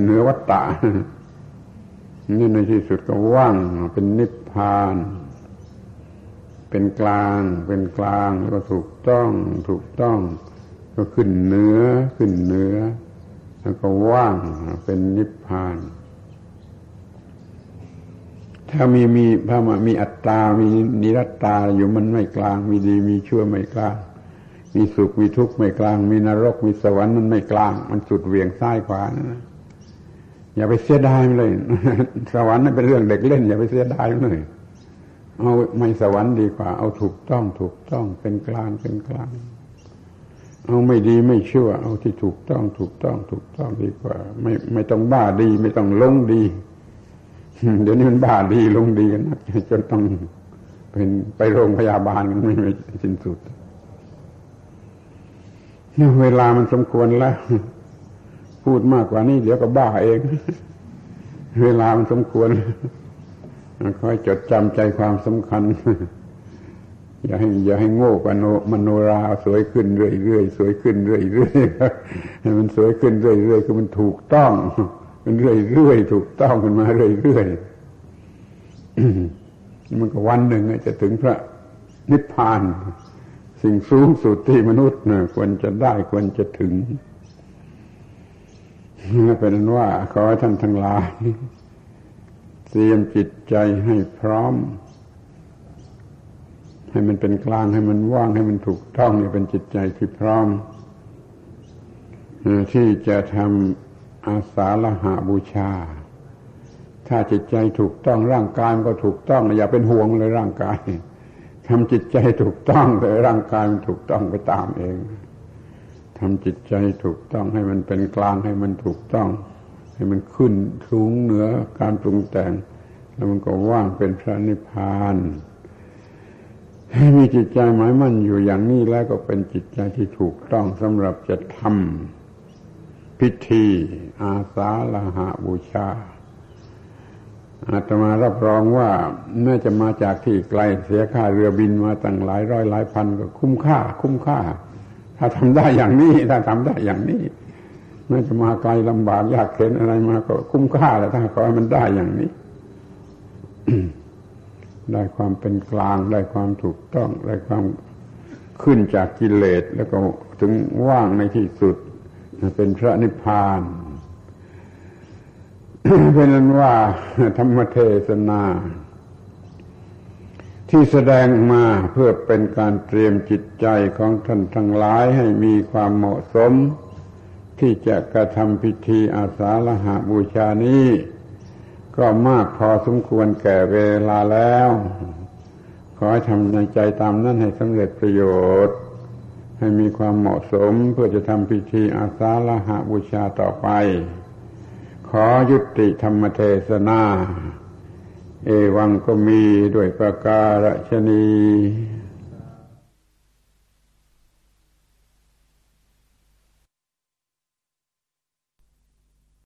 เนื้อวัตตะ นี่ในที่สุดก็ว่างเป็นนิพพาน เป็นกลาง เป็นกลางแล้วก็ถูกต้อง ถูกต้อง ก็ขึ้นเนื้อขึ้นเนื้อ แล้วก็ว่างเป็นนิพพาน ถ้ามีมีพระมามีอัตตา มีนิรัตตาอยู่มันไม่กลาง มีดีมีชั่วไม่กลาง มีสุขมีทุกข์ไม่กลาง มีนรกมีสวรรค์มันไม่กลาง มันสุดเวียงซ้ายขวานะ อย่าไปเสียดายเลย สวรรค์นั่นเป็นเรื่องเด็กเล่น อย่าไปเสียดายเลย เอาไม่สวรรค์ดีกว่า เอาถูกต้องถูกต้องเป็นกลางเป็นกลาง เอาไม่ดีไม่ชั่วเอาที่ถูกต้องถูกต้องถูกต้องดีกว่า ไม่ไม่ต้องบ้าดี ไม่ต้องลงดี เดี๋ยวนี้มันบ้าดีลงดีกันนะจนต้องเป็นไปโรงพยาบาลกันไม่ไม่สิ้นสุดเวลามันสมควรแล้ว พูดมากกว่านี้เดี๋ยวก็บ้าเอง เวลามันสมควรคอยจดจำใจความสำคัญ อย่าให้อย่าให้โง่กว่ามโนมโนราสวยขึ้นเรื่อยๆสวยขึ้นเรื่อยๆให้มันสวยขึ้นเรื่อยๆคือมันถูกต้อง มันเรื่อยๆถูกต้องขึ้นมาเรื่อยๆมันก็วันหนึ่งจะถึงพระนิพพาน สิ่งสูงสุดที่มนุษย์ควรจะได้ควรจะถึง เป็นนั้นว่าขอท่านทั้งหลายเตรียมจิตใจให้พร้อม ให้มันเป็นกลางให้มันว่างให้มันถูกต้องนี่เป็นจิตใจที่พร้อมที่จะทำอาสาละหาบูชา ถ้าจิตใจถูกต้องร่างกายมันก็ถูกต้อง อย่าเป็นห่วงเลยร่างกายทำจิตใจถูกต้องแต่ร่างกายมันถูกต้องไปตามเองำจิตใจถูกต้องให้มันเป็นกลางให้มันถูกต้อง ให้มันขึ้นสูงเหนือการปรุงแต่ง แล้วมันก็ว่างเป็นพระนิพพานให้มีจิตใจหมายมั่นอยู่อย่างนี้แล้วก็เป็นจิตใจที่ถูกต้องสำหรับจะทำพิธี อาสาลหาบูชาอาตมารับรองว่าน่าจะมาจากที่ไกลเสียค่าเรือบินมาตั้งหลายร้อยหลายพันก็คุ้มค่า คุ้มค่า ถ้าทำได้อย่างนี้ ถ้าทำได้อย่างนี้น่าจะมาไกลลำบากยากเข็นอะไรมาก็คุ้มค่าแล้วถ้าขอให้มันได้อย่างนี้ ได้ความเป็นกลาง ได้ความถูกต้อง ได้ความขึ้นจากกิเลสแล้วก็ถึงว่างในที่สุด เป็นพระนิพพานเป็นนั้นว่าธรรมเทศนา ที่แสดงมาเพื่อเป็นการเตรียมจิตใจของท่านทั้งหลายให้มีความเหมาะสม ที่จะกระทำพิธีอาสาฬหาบูชานี้ ก็มากพอสมควรแก่เวลาแล้ว ขอให้ทำในใจตามนั้นให้สำเร็จประโยชน์ ให้มีความเหมาะสมเพื่อจะทำพิธีอาสาฬหาบูชาต่อไป ขอยุติธรรมเทศนา เอวังก็มีด้วยประการฉนี